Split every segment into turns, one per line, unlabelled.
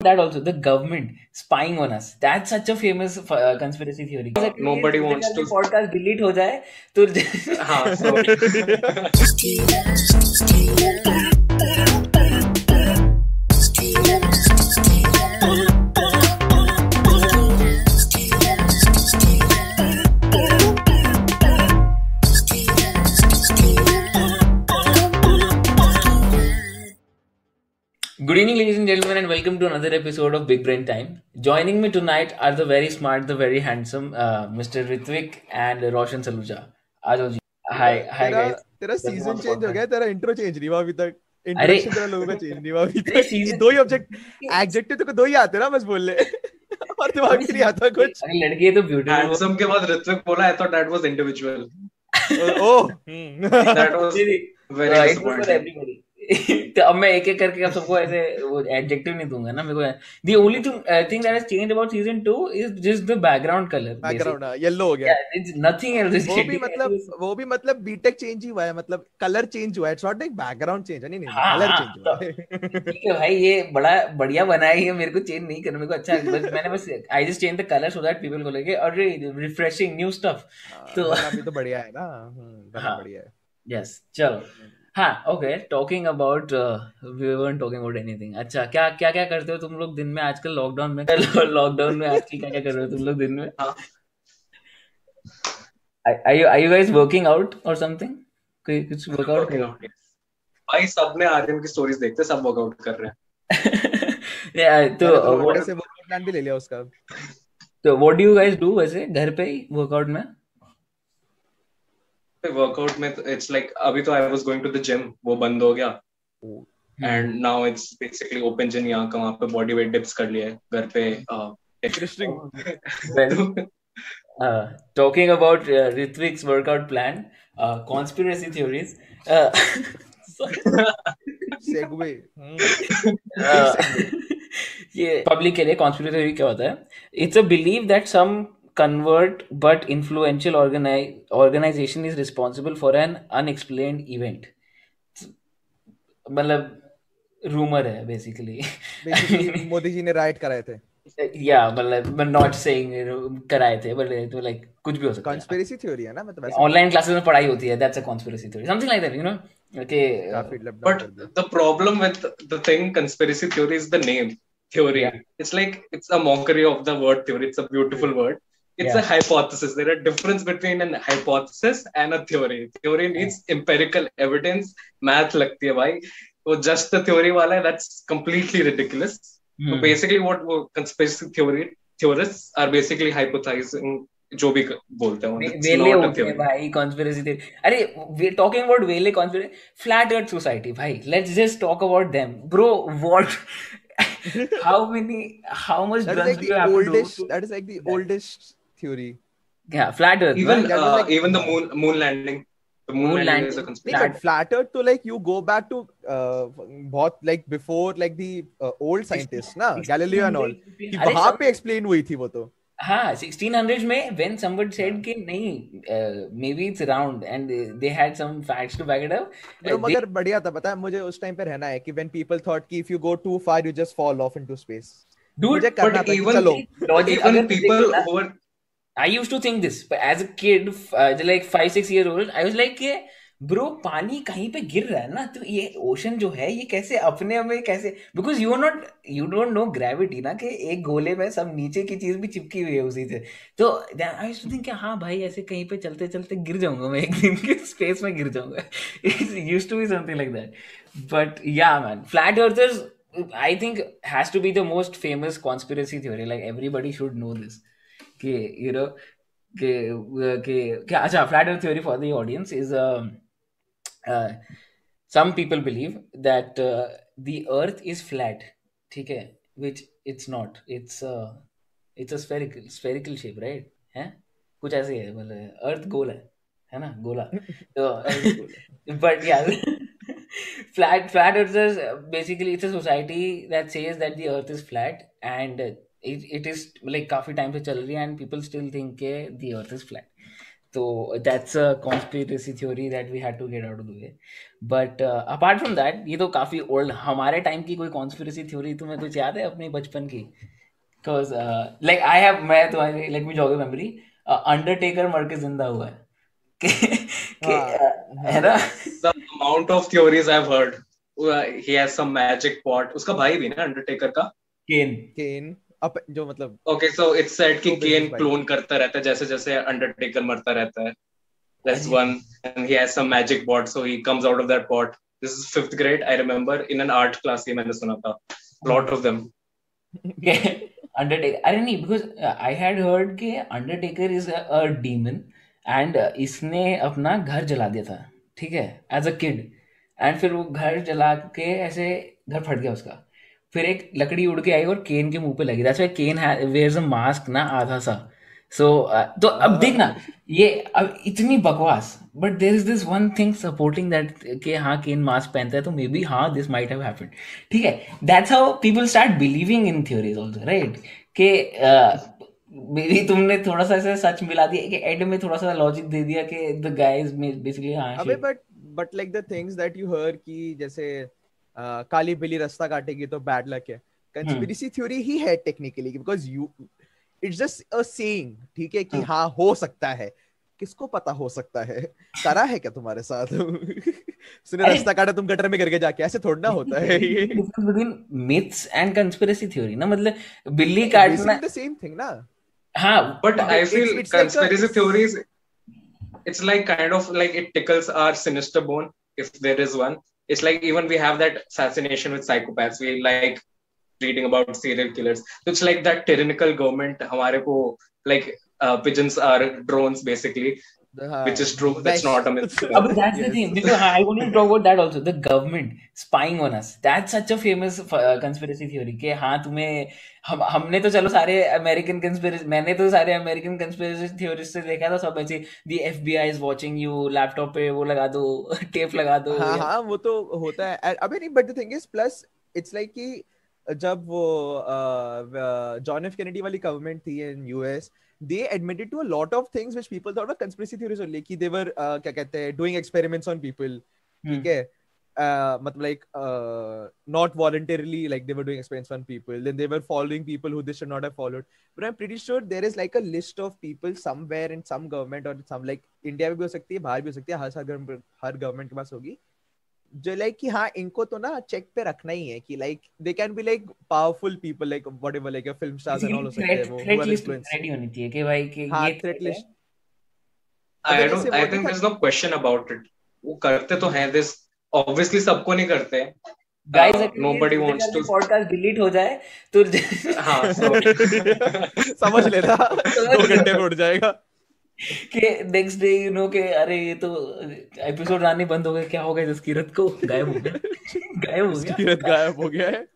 that also the government spying on us. That's such a famous uh, conspiracy theory.
Nobody wants to
podcast delete ho jaye to
हाँ,
Good evening, ladies and gentlemen, and welcome to another episode of Big Brain Time. Joining me tonight are the very smart, the very handsome uh, Mr. Ritvik and Roshan Saluja. Ji. Hi, hi
तेरा
guys.
तेरा season change हो गया तेरा intro change नहीं हुआ अभी तक introduction तेरा लोगों का चेंज नहीं हुआ अभी तक ये दो ही ऑब्जेक्ट एडजेक्टिव तो दो ही आते ना बस बोल ले और दिमाग में नहीं आता कुछ
अरे लड़की तो ब्यूटीफुल
handsome के बाद ऋत्विक बोला I thought that was individual
O hmm.
that was very disappointing
तो अब मैं एक एक करके अब सबको ऐसे वो एडजेक्टिव नहीं दूँगा ना मेरे को the only thing uh, thing that has changed about season 2 is just the background color
background yellow हो गया।
Nothing else is
वो भी मतलब वो भी मतलब बीटेक चेंज ही हुआ है मतलब कलर चेंज हुआ है। It's not like background change है नहीं नहीं
हाँ,
कलर
हाँ,
चेंज हुआ है।
ठीक है भाई ये बड़ा बढ़िया बनाया है मेरे को चेंज नहीं करना मेरे को अच्छा बस मैंने बस I just change the colour so that people को लगे अरे रिफ्रेशिंग न्यू स्टफ़ तो-
वरना भी तो बढ़िया है ना। हम्म,
हाँ।
बढ़िया है।
यस चलो। हाँ okay talking about we weren't talking about anything अच्छा क्या क्या क्या करते हो तुम लोग दिन में आजकल लॉकडाउन में? लॉकडाउन में आजकल क्या क्या कर रहे हो तुम लोग दिन में?
हाँ।
are you are you guys working out or something? कोई कुछ वर्कआउट
Working out, yes. भाई सबने आर्यन की स्टोरीज देखते सब वर्कआउट कर रहे हैं।
Yeah, तो uh,
से वर्कआउट प्लान भी ले लिया उसका।
तो what do you guys do वैसे घर पे ही वर्कआउट में?
वर्कआउट में इट्स लाइक अभी तो I was going to the gym वो बंद हो गया। And now it's basically open gym यहाँ का वहाँ पे बॉडी वेट डिप्स कर लिया है घर पे
well, talking about uh, Ritvik's workout plan, uh, conspiracy theories. Uh, segue ये पब्लिक के लिए कॉन्स्पिरेसी थ्योरी क्या होता है? It's a believe that some covert but influential organisation is responsible for an unexplained event मतलब रूमर है basically
Modi ji ने right कराए थे।
या मतलब नॉट सेइंग कराए थे बट तो लाइक कुछ भी हो सकता है।
कॉन्स्पिरेसी थ्योरी है ना मतलब
ऑनलाइन क्लासेस में पढ़ाई होती है that's a conspiracy theory something like that you
know लबड़ा
But the problem with the thing conspiracy theory is the name theory.
Yeah.
It's like it's a mockery of the word theory. It's a beautiful word. It's
Yeah.
a hypothesis. There are difference between an hypothesis and a theory. Theory needs empirical evidence. Math लगती है भाई. वो just the theory वाला है that's completely ridiculous. So
Hmm.
basically what वो conspiracy theory theorists are basically hypothesizing जो भी क- बोलते हैं
वे-
It's
वेले
not a
होते हैं
theory.
भाई conspiracy theory are we talking about well conspiracy flat earth society भाई let's just talk about them bro what how many how much
that is
drugs
like
do
the
you have to
oldest
do
that is like the oldest theory
या flat earth
Even
was
uh,
like-
even the moon moon landing. The moon,
Moon
landing, landing, is a conspiracy.
नहीं flat earth तो like you go back to uh, बहुत like before like the uh, old scientists ना Galileo and all कि वहाँ पे explain हुई थी वो तो
हाँ 1600s में when somebody said कि नहीं uh, maybe it's round and they, they had some facts to back it up uh, they-
मगर बढ़िया था पता है मुझे उस टाइम पे रहना है कि when people thought कि if you go too far you just fall off into space
dude
मुझे करना था
even-
चलो
Even people were
I used to think this, but as a kid, uh, like five six year old, I was like, कि bro पानी कहीं पे गिर रहा है ना? तो ये ओशन जो है ये कैसे अपने में कैसे? Because you not you don't know gravity ना कि एक गोले में सब नीचे की चीज़ भी चिपकी हुई है उसी से। तो आई टू थिंक कि हाँ भाई ऐसे कहीं पे चलते चलते गिर जाऊँगा मैं एक दिन के स्पेस में गिर जाऊँगा. Used to be something like that but या man flat earthers I think has to be the most famous conspiracy theory. Like everybody should know this. अच्छा flat earth theory for the audience is some people believe that the earth is flat ठीक है which it's not it's it's a spherical spherical shape right है? कुछ ऐसे है मतलब earth गोल है है ना गोला। बट या flat flat earth basically it's a society that says that the earth is flat and it, it is काफ़ी टाइम से चल रही है and people still think के the earth is flat. तो that's a conspiracy theory that we had to get out of the way but apart from that ये तो काफ़ी ओल्ड हमारे टाइम की कोई कॉन्स्पिरेसी थ्योरी तुम्हें कुछ याद है अपने बचपन की? बिकॉज़ लाइक आई हैव मैं तुम्हारी like me jog memory Undertaker मर के ज़िंदा हुआ है। कि, कि, uh, है। ना?
The amount of theories I've heard uh, he has some magic pot. उसका भाई भी ना अंडरटेकर का?
केन
केन अप जो मतलब
okay so it's said कि केन क्लोन करता रहता है जैसे जैसे अंडरटेकर मरता रहता है। That's one and he has some magic pot so he comes out of that pot this is fifth grade I remember in an art class ये मैंने सुना था। Lot of them.
अंडरटेकर अरे नहीं बिकॉज़ आई हैड हर्ड कि Undertaker is a demon and इसने अपना घर जला दिया था ठीक है एज अ किड एंड फिर वो घर जला के ऐसे घर फट गया उसका। फिर एक लकड़ी उड़ के आई और केन के मुँह पे लगी। That's why Kane wears a mask ना आधा सा। सो so, uh, तो अब देखना ये अब इतनी बकवास। But there is this one thing supporting that कि हाँ केन मास्क पहनता है तो मे बी हाँ दिस माइट हैव हैपेंड ठीक है? That's how people start believing in theories also right कि मे बी तुमने थोड़ा सा ऐसे सच मिला दिया कि एंड में थोड़ा सा लॉजिक दे दिया कि द गाय इज़ बेसिकली हाँ
अबे but but like the things that you हर कि जैसे काली बिल्ली रास्ता काटेगी तो बैड लक है। कंस्पिरेसी थ्योरी ही है technically because you it's just a saying ठीक है कि हाँ। हो सकता है। किसको पता हो सकता है? करा है क्या तुम्हारे साथ? सुने रास्ता काटा तुम गटर में गिर जाके ऐसे थोड़ा होता है। ये
between myths and conspiracy theory ना? मतलब बिल्ली काटना
द सेम थिंग ना।
हाँ
but I
it's-
feel
it's like a-
conspiracy theories it's like kind of like it tickles our sinister bone if there is one. it's like even we have that fascination with psychopaths we like reading about serial killers so it's like that tyrannical government हमारे को like uh, pigeons are drones basically
हाँ,
which is true that's not a myth
But that's yes. the thing because I want to talk about that also. The government spying on us. That's such a famous uh, conspiracy theory. कि हाँ तुम्हें हम हमने तो चलो सारे American conspiracy मैंने तो सारे अमेरिकन कंस्पिरेसी थ्योरिस्ट से देखा था सब ऐसे the FBI is watching you laptop पे वो लगा दो टेप लगा दो
हाँ हाँ वो तो होता है अबे नहीं but the thing is plus it's like कि जब वो जॉन एफ़ कैनेडी वाली गवर्नमेंट थी in US they admitted to a lot of things which people thought were conspiracy theories only कि दे वर क्या कहते हैं डूइंग एक्सपेरिमेंट्स ऑन पीपल ठीक है uh, मतलब like uh, not voluntarily like they were doing experiments on people then they were following people who they should not have followed but i'm pretty sure there is like a list of people somewhere in some government or some like India में भी हो सकती है बाहर भी हो सकती है हर हर government- हर गवर्नमेंट के पास होगी जो लाइक कि हाँ इनको तो ना चेक पे रखना ही है कि like they can be like powerful people like whatever like film stars and all हो सकते हैं वो
थ्रेट लिस्ट रेडी होनी चाहिए कि भाई कि
हाँ
ये
थ्रेट। लिस्ट
I
अबे
don't
जैसे
I
वो
think
देखा-
there's no question about it. वो करते तो हैं this obviously सबको नहीं करते।
Guys, actually,
nobody
जिससे
wants
अगर
to-
podcast delete हो जाए तो
हाँ
समझ लेना। दो घंटे में उठ जाएगा।
कि नेक्स्ट डे यू नो कि अरे ये तो एपिसोड आने बंद हो गए क्या हो गया जसकीरत को? गायब हो गया। गायब हो गया।
कीरत गायब हो गया है।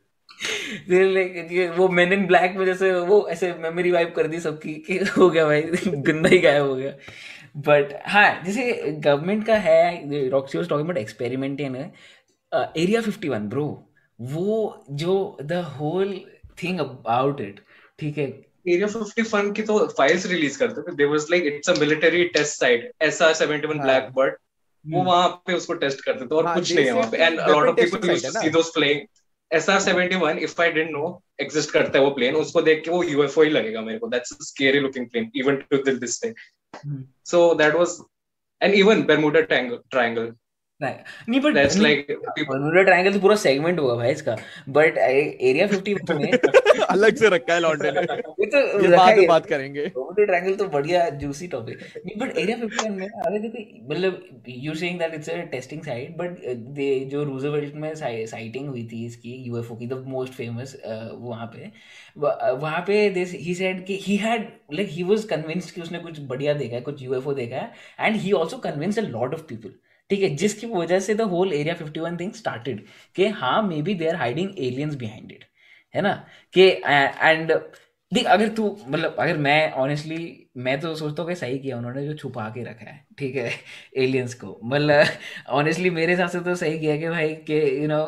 वो मेन इन ब्लैक में जैसे वो ऐसे मेमोरी वाइप कर दी सबकी कि हो गया भाई गंदा ही गायब हो गया। बट हाँ जैसे गवर्नमेंट का है Roxy was talking about experimenting area 51 bro वो जो the whole thing about it ठीक है
की वो प्लेन उसको देख के वो यूएफओ ही लगेगा looking plane to this day so
नहीं but
that's like people
Bermuda Triangle तो पूरा सेगमेंट होगा भाई इसका बट एरिया 51 में
अलग से रखा है लॉन्डे ने।
ये तो
ये बाद में बात करेंगे।
बर्मुडा ट्रायंगल तो बढ़िया जूसी टॉपिक नहीं बट एरिया 51 में अरे देखो मतलब you saying that it's a testing site but they जो रूजवेल्ट में साइटिंग हुई थी इसकी यूएफओ की द मोस्ट फ़ेमस वहाँ पे वहाँ पे दिस ही सेड कि he had like he was convinced कि उसने कुछ बढ़िया देखा है कुछ यूएफओ देखा है and he also convinced a lot of people ठीक है, जिसकी वजह से the whole area 51 thing started कि हाँ maybe they are hiding aliens behind it है ना? कि एंड देख, अगर तू मतलब अगर मैं ऑनेस्टली मैं तो सोचता हूँ कि सही किया उन्होंने जो छुपा के रखा है, ठीक है एलियंस को। मतलब ऑनेस्टली मेरे हिसाब से तो सही किया कि भाई, कि यू नो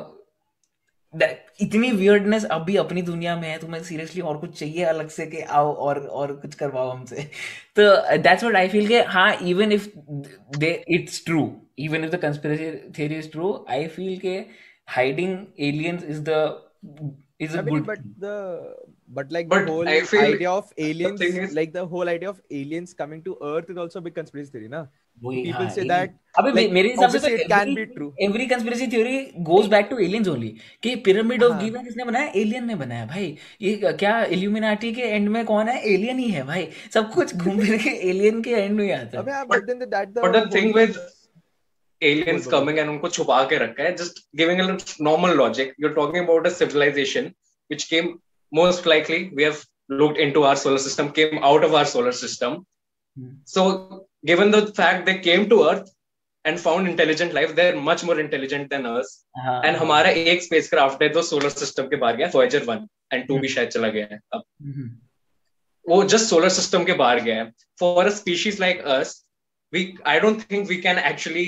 इतनी वियर्डनेस अभी अपनी दुनिया में है, तुम्हें सीरियसली और कुछ चाहिए अलग से कि आओ और और कुछ करवाओ हमसे? तो दैट्स व्हाट आई फील के हाँ even if they it's true even if the conspiracy theory is true I feel के hiding aliens is the is a
I mean,
good
but the but like
But
the whole idea of aliens,
thing is-
like the whole idea of aliens coming to Earth is also a big conspiracy theory, na? people
हाँ,
say
alien-
that,
अबे
like,
मेरे हिसाब से तो
can be true.
Every conspiracy theory goes back to aliens only कि pyramid of
हाँ.
Giza किसने बनाया एलियन ने बनाया भाई ये क्या इल्यूमिनाटी के एंड में कौन है एलियन ही है भाई सब कुछ घूम फिर के एलियन के एंड में ही आता है
हाँ, but the,
aliens coming and उनको छुपा के रखा है just giving a normal logic you're talking about a civilization which came most likely we have looked into our solar system came out of our solar system
Hmm.
so given the fact they came to earth and found intelligent life they're much more intelligent than us
हाँ,
and हमारा एक spacecraft है जो solar system के बाहर गया Voyager 1 and 2 भी शायद चला गया है अब
हम्म,
वो just solar system के बाहर गया है for a species like us we I don't think we can actually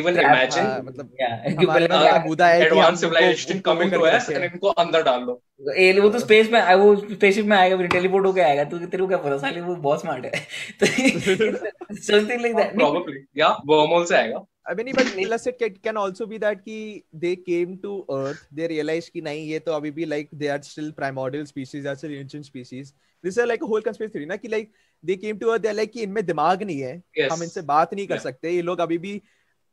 even
Trap,
imagine
हाँ, मतलब
yeah,
uh,
है कि
advanced
हमको
civilization
ऊपर
coming to
करके
us
रखे
and
हैं।
इनको अंदर डाल लो
एल वो तो स्पेस में वो स्पेसशिप में आएगा फिर टेलीपोर्ट होके आएगा तो तेरे को क्या पता साले वो बहुत स्मार्ट है तो something like that
probably yeah wormhole से आएगा
I mean, but plus it can, can also be that कि they came to Earth, they realized कि नहीं ये तो अभी भी like they are still primordial species, they are still ancient species. This is like a whole conspiracy theory ना कि like they came to Earth, they are like कि इनमें दिमाग नहीं है,
Yes.
हम इनसे बात नहीं कर
Yeah.
सकते, ये लोग अभी भी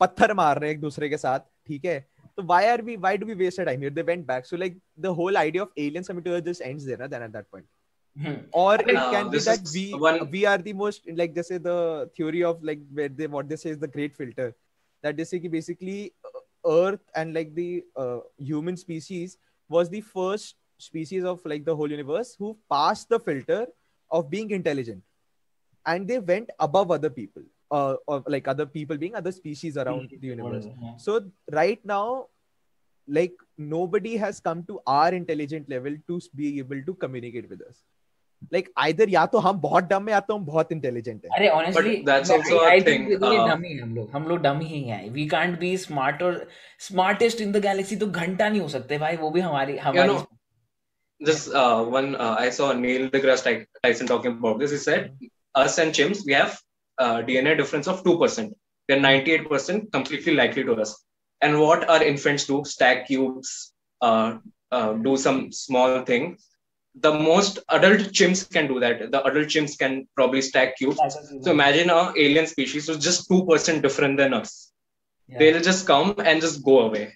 पत्थर मार रहे हैं एक दूसरे के साथ ठीक है? तो why are we why do be waste time they went back so like the whole idea of alien summit this ends there at that point और it can be that we we are the most like जैसे the theory of like where they what they say is the great filter that they say कि basically earth and like the human species was the first species of like the whole universe who passed the filter of being intelligent and they went above other people uh, or like other people being other species around mm-hmm. the universe so right now like nobody has come to our intelligent level to be able to communicate with us like either या तो हम बहुत dumb है या तो हम बहुत intelligent है
अरे honestly
that's also a thing, uh,
dummy है हम लोग हम लोग डमी ही हैं वी कांट बी स्मार्ट और स्मार्टेस्ट इन द गैलेक्सी तो घंटा नहीं हो सकते भाई वो भी हमारी हमारी
know, this uh, one uh, I saw Neil deGrasse Ty- Tyson talking about this. He said, "Us and chimps, we have uh, DNA difference of two percent. They're ninety-eight percent completely likely to us. And what our infants do, stack cubes, uh, uh, do some small thing. The most adult chimps can do that. The adult chimps can probably stack cubes. So imagine a alien species who's just two percent different than us. They'll just come and just go away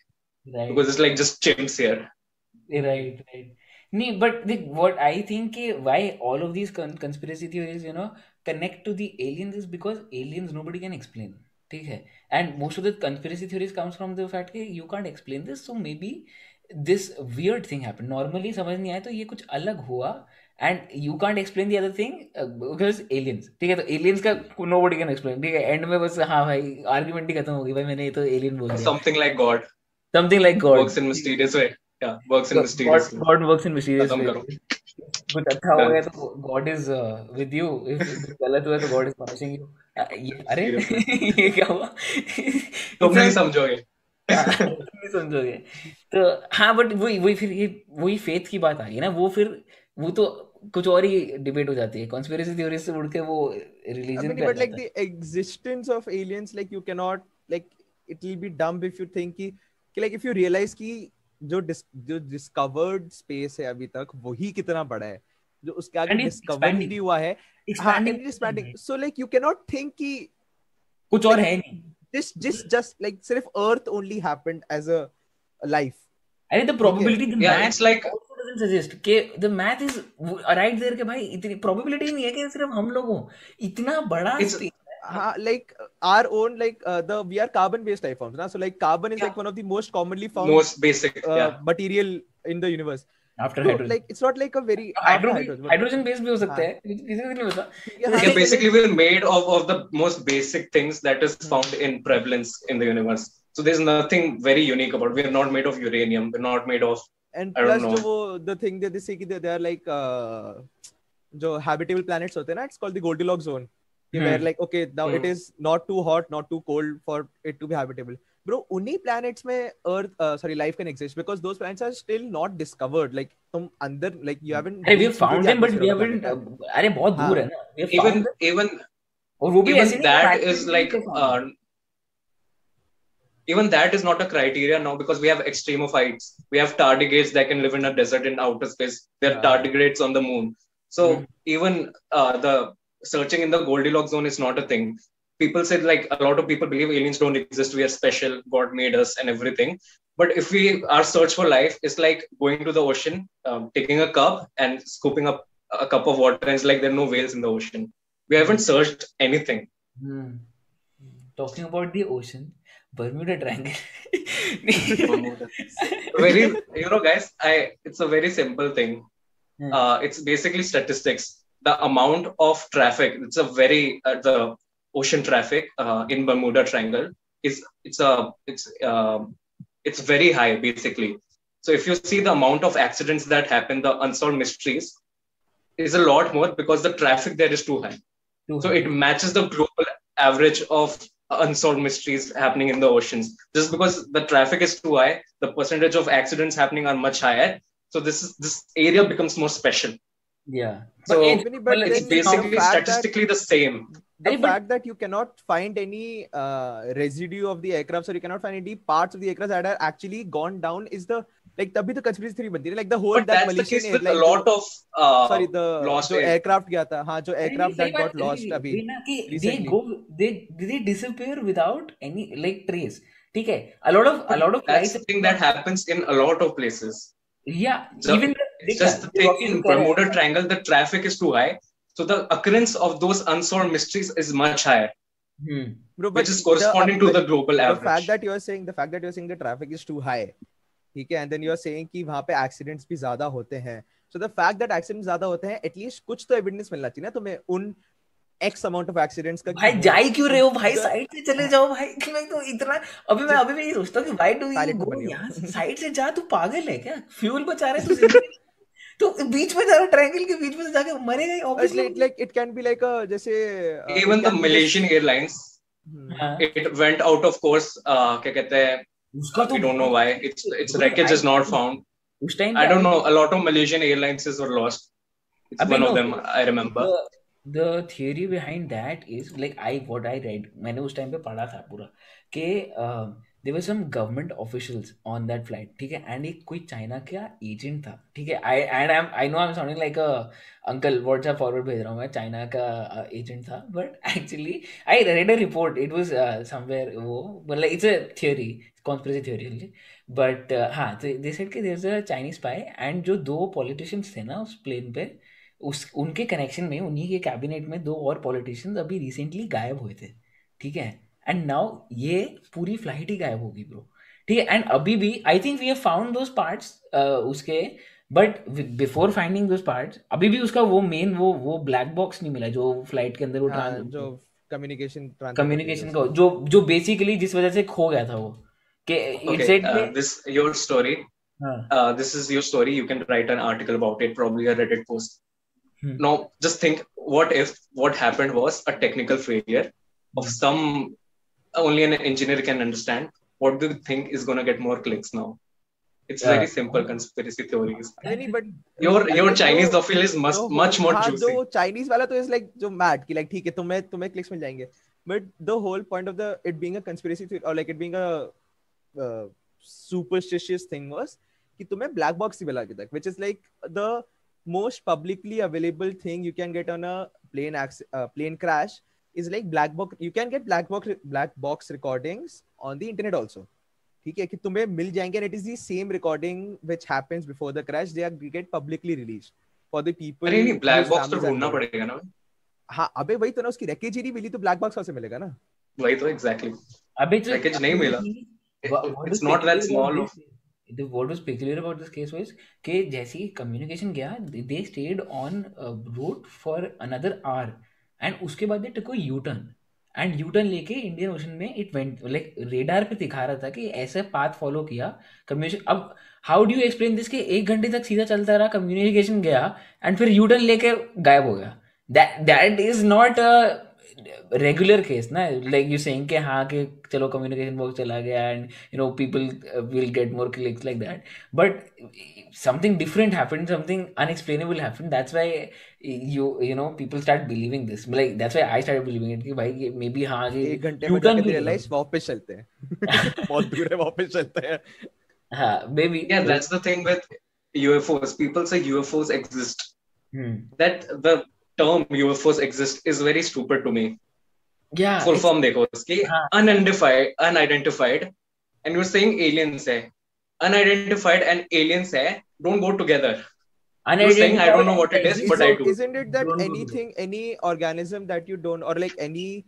right.
because it's like just chimps here.
right right nee but the, what i think why all of these con- conspiracy theories you know connect to the alien is because aliens nobody can explain ठीक है? And most of the conspiracy theories comes from the fact कि you can't explain this so maybe this weird thing happen normally समझ नहीं आए तो ये कुछ अलग हुआ and you can't explain the other thing because aliens ठीक है? तो एलियंस का नो बडी कैन एक्सप्लेन ठीक है? एंड में बस हाँ भाई आर्ग्यूमेंट ही खत्म होगी भाई मैंने ये तो एलियन बोल
something like God
something like God
works in mysterious way या works in mysterious
God works in mysterious
खत्म
तो
uh,
कुछ अच्छा हो गया तो God is with you if गलत हुआ तो गॉड इज़ पनिशिंग यू अरे ये क्या हुआ?
तुम नहीं समझोगे।
नहीं समझोगे। तो हाँ बट वही वही फिर ये वही फेथ की बात आ गई ना। वो फिर वो तो कुछ और ही डिबेट हो जाती है। कॉन्स्पिरेसी थ्योरी से उड़ के वो रिलीजन पे
but like the existence of aliens like you can not like it will be dumb if you think कि लाइक इफ़ यू रियलाइज़ की जो डिस, जो डिस्कवर्ड स्पेस है अभी तक वही कितना बड़ा है। जो उसके आगे डिस्कवर नहीं हुआ है। So like you can not think कि
कुछ और है नहीं।
दिस दिस जस्ट लाइक सिर्फ़ earth only happened as a life
अरे the
probability
the
maths like
suggest के the math is right there के भाई इतनी प्रोबेबिलिटी नहीं है कि सिर्फ़ हम लोगों इतना बड़ा space
हाँ, like our own like uh, the we are carbon based life forms ना so like carbon is
Yeah.
like one of the most commonly found
most basic.
uh,
yeah.
material in the universe
after
so
hydrogen
like it's not like a very after
hydrogen
hydrogen,
hydrogen base भी हो सकता
हाँ।
है किसी को नहीं पता
Yeah, हाँ,
Yeah,
like-
basically we're made of, of the most basic things that is found in prevalence in the universe. So there's nothing very unique about. We're not made of uranium. We're not made of.
and
I don't
plus
know.
जो वो the thing that they say कि they, they are like uh, जो habitable planets होते हैं ना it's called the Goldilocks zone कि
Hmm.
where like okay now it
Hmm.
is not too hot not too cold for it to be habitable bro उन्हीं planets में earth uh, sorry life can exist because those planets are still not discovered like तुम अंदर like you haven't
अरे we
reached
found
into the
them but we
atmosphere of the
haven't
planet.
अरे बहुत दूर
हाँ.
है ना we have found
even
them
even
और वो भी
even
ऐसे नहीं
that
practically
is like
we found
uh, even that is not a criteria now because we have extremophites we have tardigrades that can live in a desert in outer space there are
Yeah.
tardigrades on the moon so
Hmm.
even uh, the searching in the goldilocks zone is not a thing. People said like a lot of people believe aliens don't exist. We are special. God made us and everything. But if we our search for life is like going to the ocean um, taking a cup and scooping up a cup of water and it's like there are no whales in the ocean. We haven't searched anything.
Hmm. Talking about the ocean, Bermuda Triangle.
very you know guys i it's a very simple thing.
Hmm.
uh, it's basically statistics the amount of traffic it's a very uh, the ocean traffic uh, in bermuda triangle is it's a it's um it's very high basically so if you see the amount of accidents that happen the unsolved mysteries is a lot more because the traffic there is too high
Too
so it matches the global average of unsolved mysteries happening in the oceans. Just because the traffic is too high, the percentage of accidents happening are much higher. So this is this area becomes more special.
Yeah.
So
But
Even if- but
well,
It's
then the
basically
fact that-
statistically the same.
the
Hey, but-
fact that you cannot find any uh, residue of the aircraft or you cannot find any parts of the aircraft that are actually gone down is the like तभी तो conspiracy theory बनती है like the whole
But
that
that's the
Malaysian
case
air,
with
like
a lot
the,
of uh,
sorry the
lost
जो
air.
aircraft गया था हाँ जो
अरे
aircraft
सही
that got
बात
lost
है,
अभी
ये ना कि they
recently.
go they they disappear without any like trace ठीक है a lot of a lot of
That's
flights
the thing that happens in a lot of places.
yeah
The-
even the,
It's just the thing in Bermuda Triangle, the traffic is too high. So the occurrence of those unsolved mysteries is much higher,
hmm.
Bro,
which is corresponding the-
to
the global
the
average.
fact that you are saying the fact that you are saying the traffic is too high ठीक है and then you are saying कि वहाँ पे accidents भी ज़्यादा होते हैं so the fact that accidents ज़्यादा होते हैं at least कुछ तो evidence मिलना चाहिए ना तुम्हें उन x amount of accidents का
भाई जा ही क्यों रहे हो भाई
The-
साइड से चले जाओ भाई कि मैं तो इतना अभी मैं अभी मैं ये सोचता हूँ कि व्हाई डू यू गो। यहाँ साइड से जा तू पागल है क्या फ्यूल बचा रहे तू ज़िंदगी तो बीच में जा रहा ट्रायंगल के बीच में जाके मरे गए
obviously
it
like it can be like a जैसे
even the Malaysian Airlines it went out of course क्या कहते हैं
उसका तो
don't know why it's it's wreckage is not found
उस time
I don't know a lot of Malaysian Airlines were lost it's one of them I remember
the theory behind that is like I what I read मैंने उस time पे पढ़ा था पूरा के they there were some government officials on that flight ठीक है? And एक कोई चाइना का एजेंट था, ठीक है? I and I I know I am sounding like a uncle WhatsApp forward भेज रहा हूँ मैं चाइना का uh, एजेंट था but actually I read a report it was somewhere वो मतलब it's a theory conspiracy theory but हाँ तो दे सेट के देर अ चाइनीज़ पाए एंड जो दो पॉलिटिशियंस थे ना उस प्लेन पर उस, उनके कनेक्शन में, उन्हीं के कैबिनेट में दो और पॉलिटिशियंस अभी रिसेंटली गायब हुए थे, ठीक है? एंड नाउ ये पूरी फ़्लाइट ही गायब होगी ब्रो ठीक है? एंड अभी भी I think we found those parts उसके but before finding those parts अभी भी उसका वो मेन वो वो ब्लैक बॉक्स नहीं मिला जो फ़्लाइट के अंदर वो
हाँ, जो कम्युनिकेशन
कम्युनिकेशन का जो जो बेसिकली जिस वजह से खो गया था वो के it's
it this your story this is your story you can write an article about it probably a Reddit post no just think what if what happened was a technical failure of some only an engineer can understand? What do you think is going to get more clicks now? It's
Yeah.
very simple conspiracy theories.
नहीं but
Your your
जो-
Chinese offer is much
जो-
much more
हाँ,
juicy.
जो Chinese वाला तो is like जो mat कि like ठीक है तुम्हें तुम्हें क्लिक्स मिल जाएंगे but the whole point of the it being a conspiracy theory और like it being a superstitious thing was कि तुम्हें ब्लैक बॉक्स ही मिला अभी तक which is like the most publicly available thing you can get on a plane plane crash Is like black box you can get black box black box recordings on the internet also ठीक है कि तुम्हें मिल जाएँगे and it is the same recording which happens before the crash they are get publicly released for the people
अरे नहीं black box तो
are
ढूंढना. पड़ेगा ना
हाँ अबे वही तो ना उसकी रेकेज ही नहीं मिली तो ब्लैक बॉक्स से मिलेगा ना
वही तो एग्जैक्टली
अभी जो
Package नहीं मिला।
Was
not that small.
the what was peculiar about this case was कि जैसे ही communication गया they stayed on a route for another hour and उसके बाद it took a U-turn. And U-turn लेके इंडियन ओशन में इट वेंट लाइक रेडार पे दिखा रहा था कि ऐसे पाथ फॉलो किया. कम्युनिकेशन अब how do you explain this कि एक घंटे तक सीधा चलता रहा कम्युनिकेशन गया एंड फिर यू टर्न लेके गायब हो गया. That that is not regular case ना लाइक यू सेइंग कि हाँ कि चलो कम्युनिकेशन बॉक्स चला गया and you know people will get more clicks like that but something different happened something unexplainable happened that's why you you know people start believing this like that's why i started believing it कि भाई maybe हाँ कि
एक घंटे में जाके realise वापस चलते हैं बहुत दूर है वापस चलते हैं
हाँ maybe
yeah that's the thing with UFOs people say UFOs exist
hmm.
that the term UFOs exist is very stupid to me
yeah
full
it's-
form देखो उसकी
हाँ.
unidentified unidentified and you're saying aliens है unidentified and aliens है don't go together you're saying I don't know what it is but I
So
do
isn't it that
Don't do
anything any organism that you don't or like any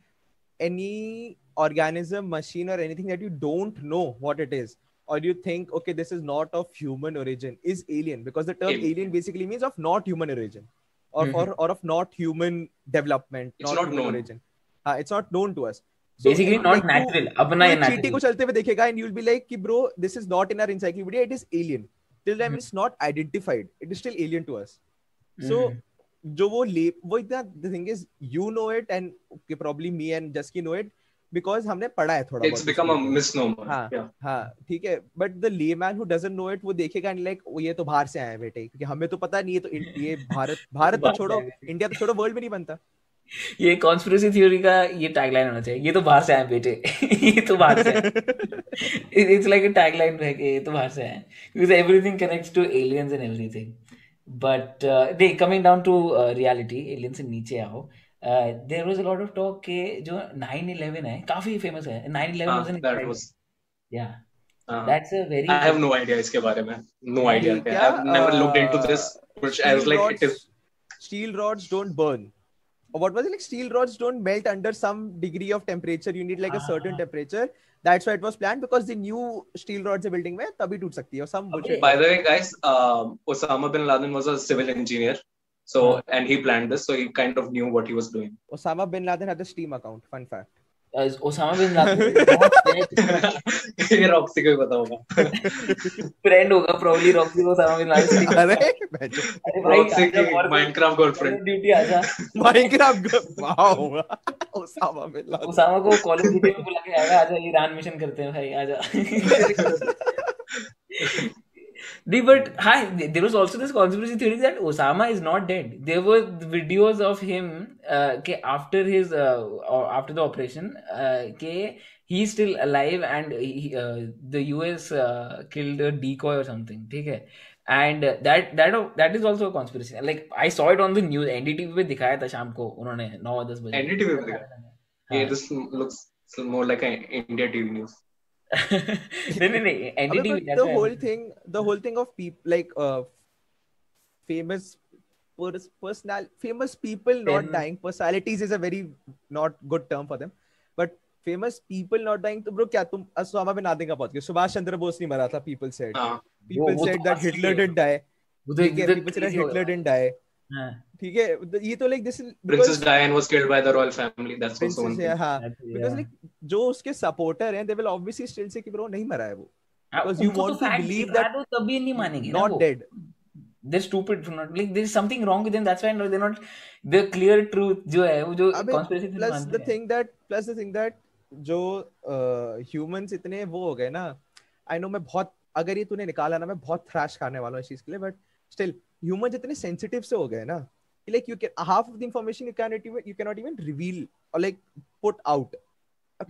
any organism machine or anything that you don't know what it is or you think okay this is not of human origin is alien because the term
Alien.
alien basically means of not human origin or
mm-hmm.
or, or of not human development
It's
not,
not known.
origin uh, it's not known to us So,
basically not
like,
natural
apna
अपना natural
एक चींटी को
natural
चलते हुए देखेगा and be like ki bro this is not in our encyclopedia it is alien till time
-hmm.
it's not identified it is still alien to us so
Mhm.
जो वो ले वो इतना the thing is you know it and okay, probably me and Jasky know it because हमने पढ़ा है थोड़ा
it's
बहुत
become a
उसके ऊपर।
misnomer
हाँ हाँ ठीक है but the layman who doesn't know it वो देखेगा एंड लाइक ये तो बाहर से हैं बेटे क्योंकि हमें तो पता नहीं है तो ये भारत भारत तो छोड़ो इंडिया तो छोड़ो वर्ल्ड में नहीं बनता।
ये कॉन्स्पिरेसी थ्योरी का ये टैगलाइन होना चाहिए ये तो बाहर से आए बेटे ये तो बाहर से इट्स लाइक अ टैगलाइन रह के ये तो बाहर से आए because everything connects to aliens and everything but they coming down to reality alien से नीचे आओ there was a lot of talk के जो 9/11 है काफ़ी फ़ेमस है 9/11
हाँ,
वाज एन
that was
या
हाँ.
That's a very
I have no idea इसके बारे में no idea
ये क्या,
I've never uh, looked into this which I was
steel
like it is
steel rods don't burn or what was it like steel rods don't melt under some degree of temperature you need like a certain
Ah.
temperature that's why it was planned because they knew steel rods है building में तभी टूट सकती है और some bullshit
by the way guys um, Osama bin Laden was a civil engineer so
हाँ.
and he planned this so he kind of knew what he was doing
Osama bin Laden had a Steam account fun fact
Osama bin Laden
ये Roxy को ही पता होगा
friend होगा Rocky Osama bin Laden
अरे बैठो।
अरे भाई
रॉक्सी की Minecraft girlfriend
ड्यूटी आजा
Minecraft wow Osama bin Laden
Osama को कॉल ऑफ़ ड्यूटी में बुला के आएगा आजा ईरान मिशन करते हैं भाई आजा नहीं बट हाँ there was also this conspiracy theory that Osama is not dead. There were videos of him uh, के after his uh, or after the operation uh, के he's still alive and he, uh, the US uh, killed a decoy or something ठीक है and uh, that that that is also a conspiracy like I saw it on the news NDTV पे दिखाया था शाम को उन्होंने नौ दस बजे
NDTV पे दिखाया?
हाँ।
yeah this looks more like an India TV news
नहीं नहीं एनडीटी
भी
ऐसा
whole thing the whole thing of pep like famous personal famous people not dying personalities is a very not good term for them but famous people not dying तो bro क्या तुम अस्वामा bin Laden का पहुँच गए सुभाष चंद्र बोस नहीं मरा था people said people said that Hitler did die
वो तो एक
people said Hitler did die ठीक है ये तो like this
princess Diana was killed by the royal family that's also one thing
हाँ
बिकॉज़
लाइक जो उसके सपोर्टर हैं they will obviously still say कि ब्रो नहीं मरा है वो। Because you want to believe that
वो तभी नहीं मानेंगे
not dead
they stupid for not like there is something wrong with them that's why they not the clear truth जो है वो जो conspiracy theory
plus the thing that plus the thing that जो uh, humans इतने वो हो गए ना आई नो मैं बहुत अगर ये तूने निकाला ना मैं बहुत थ्रैश खाने वाला हूँ इस चीज़ के लिए बट स्टिल ह्यूमंस इतने सेंसिटिव से हो गए ना like you can half of the information you can you can not even reveal और like put out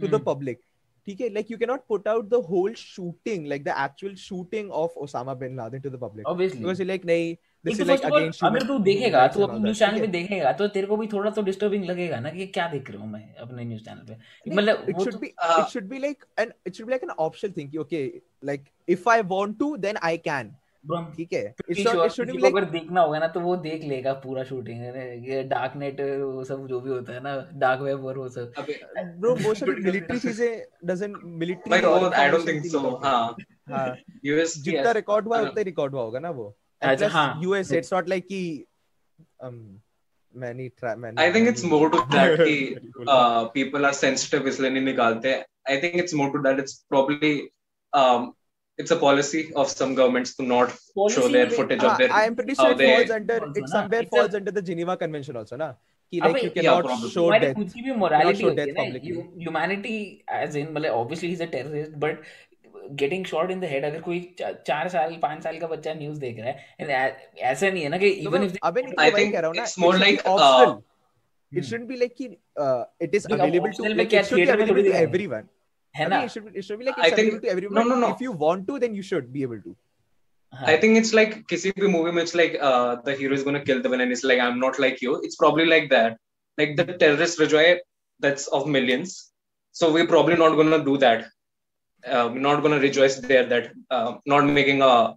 to
the.
Public ठीक है? Like you can not put out the whole shooting like the actual shooting of Osama bin Laden to the public
obviously
because like नहीं
तो
like
अगर तू देखेगा तू अपने न्यूज़ चैनल पे देखेगा तो तेरे को भी थोड़ा तो डिस्टर्बिंग लगेगा ना कि क्या देख रहा हूँ मैं अपने न्यूज़ चैनल पे? मतलब
it
वो
should be it should be like an it should be like an optional thing कि, okay like if I want to then I can.
bro, I'm
ठीक है
किसी
be
को
like
अगर देखना होगा ना तो वो देख लेगा पूरा शूटिंग ये डार्क नेट वो सब जो भी होता है ना डार्क वेब और वो सब
अबे
bro most of the military चीज़ें doesn't military
भाई
और
वो I don't
information
think
thing
so
होता
हाँ
है। हाँ
US
जितना रिकॉर्ड हुआ है
हाँ।
उतना रिकॉर्ड हुआ होगा ना वो
अच्छा, हाँ।
US it's not like कि um many try many
I think it's more to that कि uh, people are sensitive इसलिए नहीं निकालते I think it's more to that it's probably um, it's a policy of some governments to not show
Policy
their
में-
footage
हाँ,
of their
I am pretty
how
sure it
they-
falls under
also
it
ना,
somewhere
it's a-
falls under the Geneva Convention also ना कि like
अबे,
you
yeah,
cannot
probably.
show
तुम्हारी
death
खुद की भी मोरालिटी
show
होती है
death
ना
publicly.
ह्यूमैनिटी एज इन मतलब obviously is a terrorist but getting shot in the head अगर कोई चा- चार साल पाँच साल का बच्चा न्यूज़ देख रहा है and ऐ- ऐसा नहीं है ना कि
तो
इवन
मैं-
इफ़
अबे नहीं
I
तो वही
think
कह रहा हूँ ना
it's
it
more
should be
like, uh,
optional it
Hmm.
shouldn't be like कि uh, it is
Like, अब
available to
optional में
like
क्या
it should be
theatre में
available
थोड़ी
to
दिखाएंगे?
everyone
है
I
ना
mean, it should be, it should be like
I
it's
think-
available to everyone
no, no.
if you want to then you should be able to
हाँ,
I think it's like किसी भी movie में it's like uh, the hero is gonna kill the villain. It's like I'm not like you. It's probably like that. Like the terrorist Rajoy, that's of millions. So we're probably not gonna do that. Uh, we're not gonna rejoice there that uh, not making a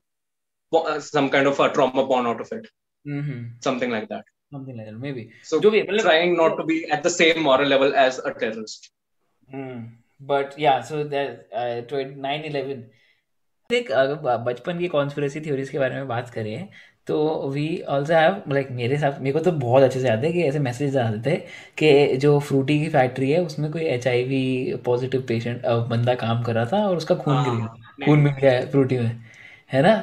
uh, some kind of a trauma porn out of it.
Hmm,
Something like that.
something like that maybe
So
जो भी मतलब
trying not to be at the same moral level as a terrorist.
But या so that 9/11 देख अगर बचपन की conspiracy theories के बारे में बात करें तो वी ऑल्सो हैव लाइक मेरे साथ मेरे को तो बहुत अच्छे से याद है कि ऐसे मैसेज आते थे कि जो फ्रूटी की फैक्ट्री है उसमें कोई H I V positive patient बंदा काम कर रहा था और उसका खून गिर
हाँ,
गया खून मिल गया है फ्रूटी में है ना?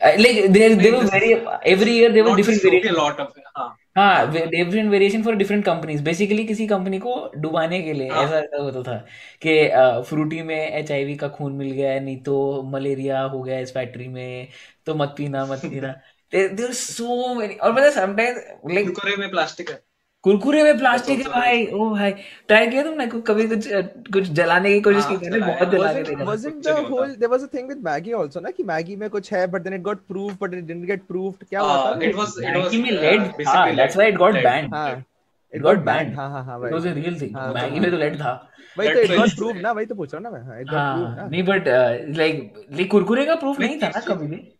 Like there there were very every year
Not different variation हाँ.
Different variation for different companies basically किसी कंपनी को डुबाने के लिए
हाँ.
ऐसा ऐसा होता था कि फ्रूटी में एचआईवी का खून मिल गया है नहीं तो मलेरिया हो गया इस फैक्ट्री में तो मत पीना मत पीना देयर सो मेनी और मतलब समटाइम्स लाइक
में प्लास्टिक है
कुरकुरे में प्लास्टिक है भाई ओ भाई ट्राई किया तुमने कभी कुछ कुछ जलाने की कोशिश की
हाँ,
मैंने। बहुत जला के देखा
the
नहीं होता।
whole there was a thing with Maggie also ना कि Maggie में कुछ है but then it got proved but it didn't get proved क्या हुआ
Uh,
था
was it was
मैगी में
uh,
lead
basically
that's
lead.
Why it
got.
Banned
हाँ
It
it
got
got
banned.
banned हाँ हाँ हाँ
इट
भाई
was a real thing
हाँ,
मैगी में तो लेड था
वही तो got
was-
proved ना वही तो पूछ रहा हूँ ना मैं proved
हाँ
ना
नहीं बट लाइक लाइक कुरकुरे का प्रूफ नहीं था ना कभी भी कुरकुरे का
Like,
प्रूफ
I
नहीं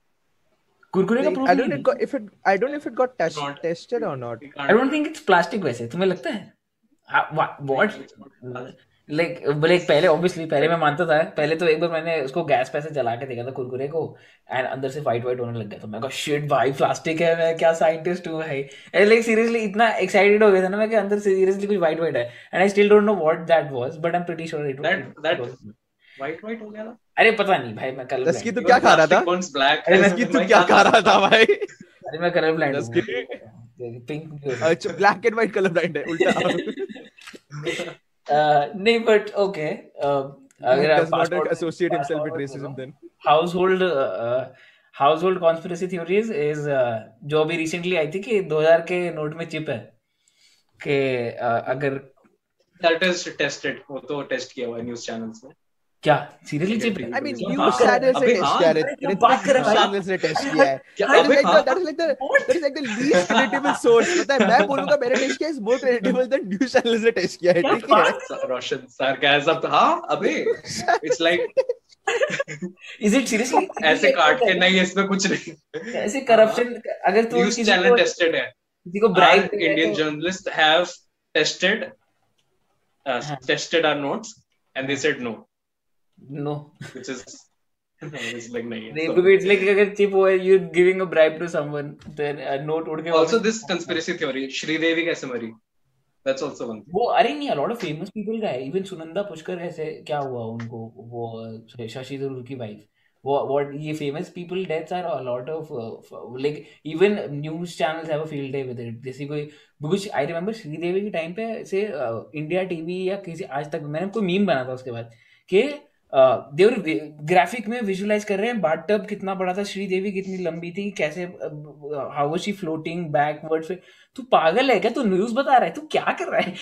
don't know it got, if it I don't know if it got test,
Not.
tested or not.
We I
don't think it's plastic वैसे तुम्हें लगता है? व्हाट लाइक लाइक पहले ऑब्वियसली पहले मैं मानता था पहले तो एक बार मैंने उसको गैस पैसे जला के देखा था कुरकुरे को एंड अंदर से वाइट वाइट होने लग गया तो मैं कहा शिट भाई प्लास्टिक है मैं क्या साइंटिस्ट हूँ भाई? लाइक सीरियसली इतना एक्साइटेड हो गया था ना मैं कि अंदर से सीरियसली कुछ वाइट वाइट है. And I still don't know what that was but I am pretty sure it
That that
अरे पता नहीं भाई मैं कलर रस्की
तू क्या खा रहा था?
अरे
रस्की तू क्या खा रहा था भाई?
अरे मैं कलर ब्लाइंड
अच्छा black and white colour blind है उल्टा।
नहीं बट ओके अगर passport
associate himself with racism then
household household conspiracy theories is जो अभी रिसेंटली आई थी कि 2000 के नोट में चिप है कि अगर
दैट इज़ टेस्टेड वो तो टेस्ट किया हुआ है न्यूज़ चैनल्स में।
क्या? Seriously chip
I mean you said
is
it is
that it बात कर रहा
है? इसने टेस्ट किया है
क्या अबे
that is like the that is like the least credible source पता है मैं बोलूँगा मेरे test case more credible than new channel ने टेस्ट किया है ठीक है?
रोशन सर गाइस अब हाँ अबे it's like
is it seriously
ऐसे काट के नहीं इसमें कुछ नहीं।
ऐसे करप्शन अगर तू किसी
चैनल टेस्टेड है।
किसी को bright
Indian journalist have tested tested our notes and they said no
तो- no.
Which is it's like. नहीं So-
because it's like अगर चिप हो you giving a bribe to someone then note उड़ के
also this conspiracy theory Sridevi कैसे मरी that's also one thing.
वो अरे नहीं लॉट ऑफ़ फ़ेमस पीपल का है. इवन सुनंदा पुष्कर ऐसे क्या हुआ उनको? वो शशि थरूर की वाइफ वो व्हाट ये famous people deaths are a lot of like even news channels have a field day with it जैसे कोई बिकॉज़ आई रिमेंबर श्रीदेवी के टाइम पे से इंडिया टीवी या किसी आज तक मैंने कोई मीम बना था उसके बाद कि देवर ग्राफिक में विजुलाइज कर रहे हैं बाथटब कितना बड़ा था श्रीदेवी कितनी लंबी थी कैसे हाउ शी फ्लोटिंग बैकवर्ड से तू पागल है क्या? तू न्यूज़ बता रहा है तू क्या कर रहा है?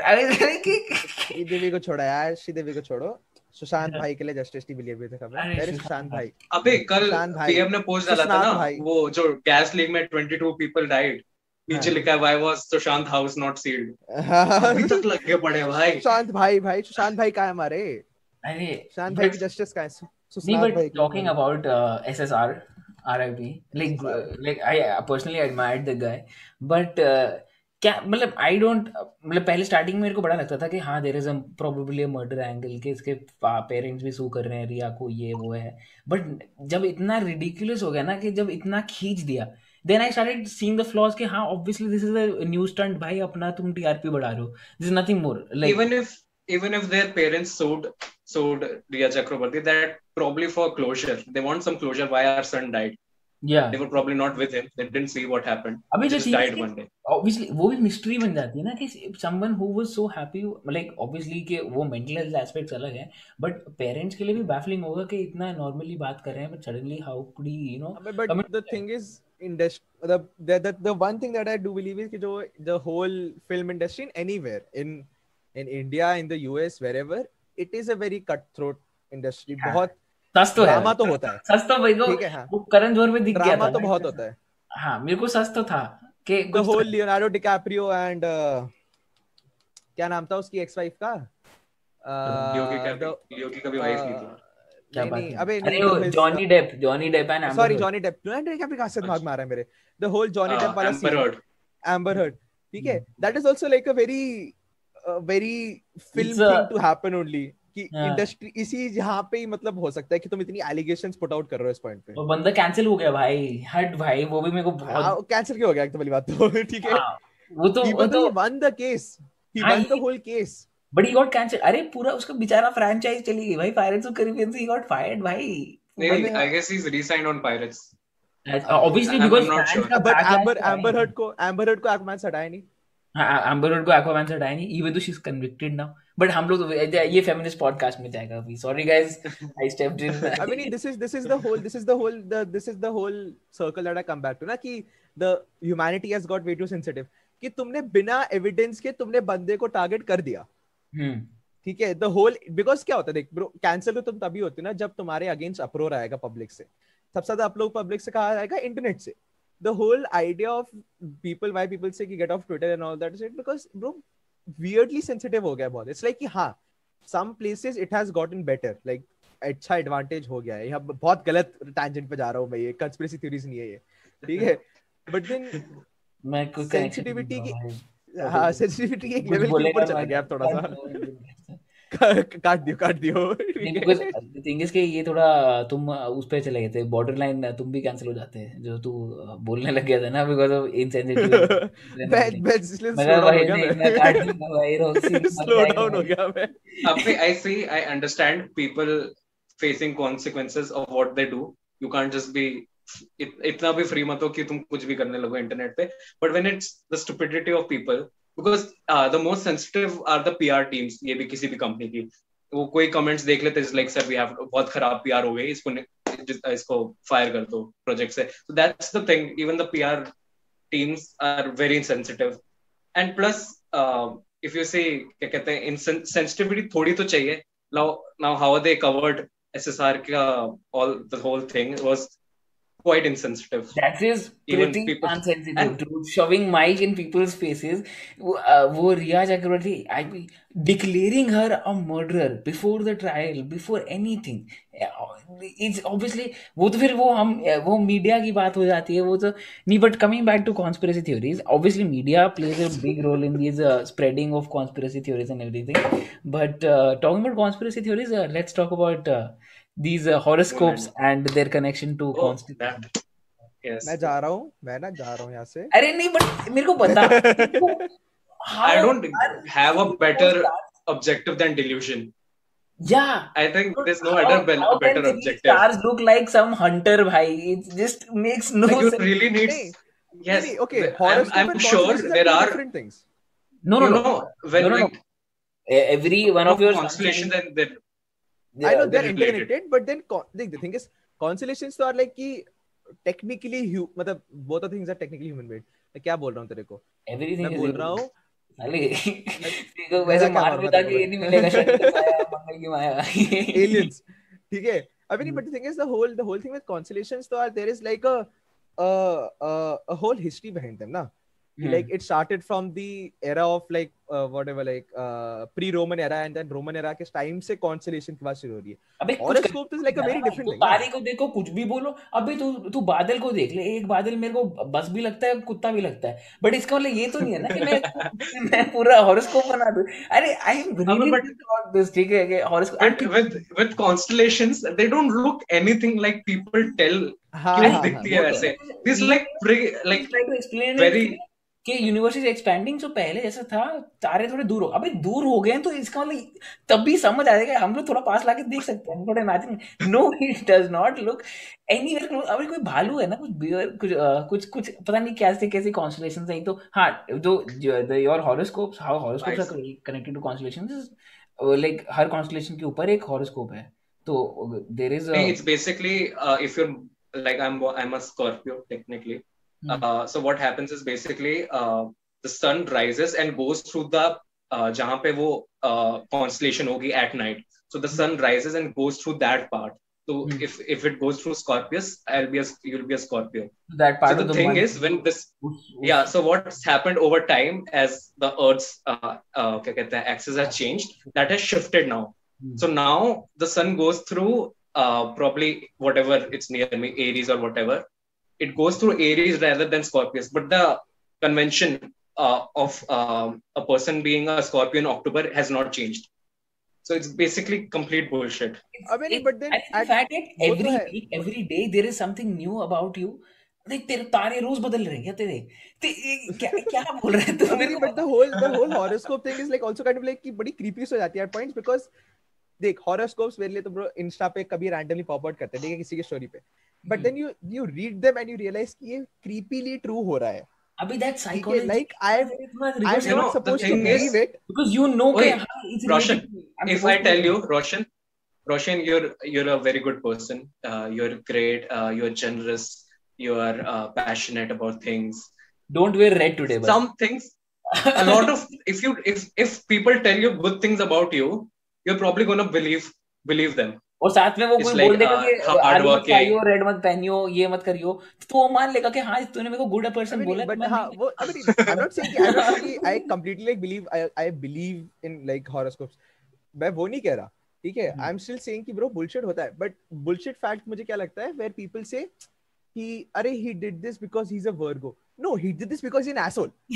अरे कि-
श्रीदेवी को छोड़ो यार श्रीदेवी को छोड़ो। सुशांत भाई के लिए जस्टिस लिए हुए थे खबर
अरे
मेरे सुशांत भाई।
अबे कल पीएम ने पोस्ट डाला था ना वो जो गैस लीक में 22 पीपल डाइड नीचे
हाँ।
लिखा है why was Sushant house not sealed अभी तक लग के पड़े भाई।
सुशांत भाई भाई सुशांत भाई कहाँ है हमारे?
अरे
सुशांत भाई की जस्टिस कहाँ है
नहीं
सुशांत
but
भाई की-
talking about uh, SSR RIP like uh, like I personally admired the guy but uh, क्या मतलब आई डोंट मतलब पहले स्टार्टिंग में मेरे को बड़ा लगता था कि हाँ there is probably a murder angle के इसके पेरेंट्स भी सू कर रहे हैं रिया को ये वो है। बट जब इतना रिडिकुलस हो गया ना कि जब इतना खींच दिया then I started seeing the flaws कि हाँ obviously this is a new stunt भाई अपना तुम टीआरपी बढ़ा रहे हो this is nothing more like
even if even if their parents sued sued Riya Chakraborty that probably for closure they want some closure why our son died
yeah
they were probably not with him they didn't see what happened
अबे
he
जो
just
चीज
died one day
obviously वो भी mystery बन जाती है ना कि someone who was so happy like obviously कि वो mental health aspects अलग है but parents के लिए भी baffling होगा कि इतना normally बात कर रहे हैं but suddenly how could he you know
but, but
commit
the thing is industry the, the the the one thing that I do believe is कि जो the whole film industry in anywhere in in India in the US wherever it is a very cutthroat industry.
हाँ,
बहुत
सच तो है।
Drama तो होता है।
सच तो भाई
ठीक है हाँ।
वो करण जोहर में दिख गया था
तो बहुत होता है।
हाँ मेरे को सच तो था कि
whole Leonardo DiCaprio and uh, क्या नाम था उसकी एक्स वाइफ का?
लियो की
uh,
क्या
the-
लियो की कभी वाइफ नहीं थी।
क्या बात है?
अबे
अरे
नहीं
वो
तो his-
Johnny Depp Johnny Depp and
sorry Johnny Depp Johnny Depp क्या दिमाग में है मेरे? द होल जॉनी डेप वाला सीन एम्बर हर्ड ठीक है?
Hmm.
That is also like a very
very film
thing to happen only कि
हाँ.
इंडस्ट्री इसी यहाँ पे ही मतलब हो सकता है कि तुम इतनी एलिगेशंस पुट आउट कर रहे हो इस पॉइंट पे।
वो बंदा कैंसिल हो गया भाई हट भाई वो भी मेरे को बहुत
कैंसिल क्यों हो गया? एक तो पहली बात तो ठीक है।
हाँ, वो तो वो तो
he won the case. He
हाँ,
won the
he-
whole case.
But he got cancel अरे पूरा उसका बेचारा फ्रैंचाइज चली गई भाई। पायरेट्स ऑफ़ कैरिबियन से ही गॉट फायर्ड भाई।
नहीं I guess he is resigned on
Pirates
obviously
because
not sure.
but amber amber को amber heard को से हटाया नहीं।
एम्बर हर्ड को एक्वामैन से हटाया नहीं even though she is convicted now but हम लोग तो ये फेमिनिस्ट पॉडकास्ट में जाएगा अभी. Sorry guys I stepped in
I mean, this is this is the whole this is the whole the this is the whole circle that I come back to ना कि the humanity has got way too sensitive. कि तुमने बिना evidence के तुमने बंदे को target कर दिया।
हम्म।
ठीक है? द होल बिकॉज़ क्या होता है देख ब्रो कैंसिल तो तुम तभी होती ना जब तुम्हारे अगेंस्ट अप्रोर आएगा पब्लिक से। सबसे ज़्यादा अपलोग पब्लिक से कहा जाएगा इंटरनेट से। The whole idea of people why people से कि get off Twitter and all that it because bro weirdly हो गया बहुत। इट्स लाइक कि हाँ some places it has gotten better like अच्छा एडवांटेज हो गया है। यहाँ बहुत गलत टैंजेंट पे जा रहा हूँ मैं ये। कंस्पिरेसी थ्योरीज नहीं है ये। ठीक है? बट देन
मैं कोई
की-
की
हाँ सेंसिटिविटी एक लेवल के ऊपर चला गया थोड़ा सा। काट दियो काट दियो।
थिंग इज़ कि ये थोड़ा तुम उस पे चले गए थे बॉर्डर लाइन तुम भी कैंसिल हो जाते हैं जो तू बोलने लग गया था ना बिकॉज़ ऑफ़ इनसेंसिटिव
मैं मैं इसलिए
मैं
स्लो
भाई
डाउन हो गया
मैं काट दूँगा भाई रॉक्सी
स्लो डाउन हो गया मैं।
I see, I understand people facing consequences of what they do. You can't just be इत, इतना भी फ्री मत हो कि तुम कुछ भी करने लगो इंटरनेट पे। But when it's the stupidity of people because the most sensitive are the PR teams ये भी किसी भी कंपनी की। वो कोई कमेंट्स देख लेते हैं लाइक सर वी हैव बहुत खराब पीआर हो गई इसको इसको फायर कर दो प्रोजेक्ट से। So that's the thing even the PR teams are very sensitive and plus if you say क्या कहते हैं सेंसिटिविटी थोड़ी तो चाहिए। Now how they covered SSR का all the whole thing was quite insensitive
That is pretty
people-
unsensitive.
and-
Dude. Shoving mic in people's faces. वो uh, वो रिया चक्रवर्ती I mean, declaring her a murderer before the trial, before anything. It's obviously वो तो फिर वो हम वो media की बात हो जाती है वो तो नहीं but coming back to conspiracy theories obviously media plays a big role in these uh, spreading of conspiracy theories and everything but uh, talking about conspiracy theories uh, uh, these uh, horoscopes and their connection to
oh
conspiracy
that yes
मैं जा रहा हूँ मैं ना जा रहा हूँ यहाँ से
अरे नहीं बट मेरे को बता
i don't have a better objective than delusion
yeah
i think there's no
How-
other
how
better objective
stars look like some hunter bhai it just makes no
like you
sense
really need
नहीं,
yes
नहीं, okay
the- i'm, I'm sure there are
different things
no no no
know when
No, no, no.
like
E- every one of your
constellations and then
I know they're
they're
interconnected, but then con- the, the thing is, constellations तो are like कि technically hu- मतलब both the things are technically human made. मैं क्या बोल रहा हूँ तेरे को?
everything
मैं बोल रहा हूँ
साले वैसे मार बता
है
कि ये नहीं मिलेगा मंगल की माया
aliens. ठीक है? I mean, but the thing is, the whole the whole thing with constellations तो are there is like a a a, a whole history behind them, ना?
Hmm.
Like it started from the era of like uh, whatever like uh, pre-Roman era and then Roman era के time से constellation की बात शुरू हो रही है.
अबे
Horoscope is like a very different thing.
तारे को देखो कुछ भी बोलो अभी तू तू बादल को देख ले एक बादल मेरे को बस भी लगता है कुत्ता भी लगता है बट इसका मतलब ये तो नहीं है ना कि मैं मैं पूरा हॉरोस्कोप बना दूँ अरे I am really
but-
about this ठीक है कि horoscope
but with with constellations they don't look anything like people tell
हाँ
क्यों
हाँ
दिखती
हाँ
है
वो तो
ऐसे
है।
this like pre- like
try to explain
very
it कि यूनिवर्स इज़ एक्सपेंडिंग सो पहले जैसा था तारे थोड़े दूर हो अबे दूर हो गए हैं तो इसका मतलब तब भी समझ आ जाएगा हम लोग थोड़ा पास लाके देख सकते हैं थोड़ा imagine no it does not look close अबे कोई भालू है ना कुछ बियर कुछ uh, कुछ कुछ पता नहीं कैसे कैसे कॉन्स्टलेशंस है तो हाँ जो your horoscopes how horoscopes are connected to constellations like her constellation के ऊपर एक हॉरोस्कोप है तो there is
it's basically if you like i'm i'm a scorpio technically. Mm. Uh, so what happens is basically uh, the sun rises and goes through the uh, जहाँ पे वो uh, constellation होगी at night. So the sun rises and goes through that part. So mm. if if it goes through Scorpius, I'll be a you'll be a Scorpio.
That part.
So the, the thing is when this yeah. So what's happened over time as the Earth's uh, uh, क्या axis has changed, that has shifted now. Mm. So now the sun goes through uh, probably whatever it's near me, Aries or whatever, it goes through Aries rather than Scorpius. But the convention uh, of um, a person being a Scorpio in October has not changed. So it's basically complete bullshit.
I mean, it, but then
in fact, every week, every day there is something new about you. देख तेरे तारे रोज बदल रहे हैं क्या तेरे ते, क्या क्या बोल रहे हैं तू
मेरे but the whole the whole horoscope thing is like also kind of like कि बड़ी क्रीपी हो जाती है पॉइंट्स बिकॉज़ देख हॉरोस्कोप्स मेरे लिए तो ब्रो इंस्टा पे कभी रैंडमली पॉप आउट करते हैं ठीक है किसी की स्टोरी पे But then you you read them and you realise कि ये क्रीपीली ट्रू हो रहा है
अभी that psychology
like i i'm not supposed to believe it
because you know
Wait, it's Roshan if i tell you Roshan Roshan you're you're a very good person uh, you're great uh, you're generous you're uh, passionate about things
don't wear red today
but. some things a lot of if you if if people tell you good things about you you're probably going to believe believe them
और साथ में वो कोई like, बोल देगा कि hard work खाइयो red मत पहनियो ये मत करियो। तो वो मान लेगा कि हाँ तूने मेरे को गुड पर्सन बोला
बट हाँ वो I I am not saying I am not I completely like believe I I believe in like horoscopes मैं वो नहीं कह रहा ठीक है? आई एम स्टिल सेइंग कि ब्रो बुलशिट होता है बट बुलशिट फैक्ट मुझे क्या लगता है वेयर पीपल से कि अरे he did this because he is a Virgo No, he did this because he's an asshole.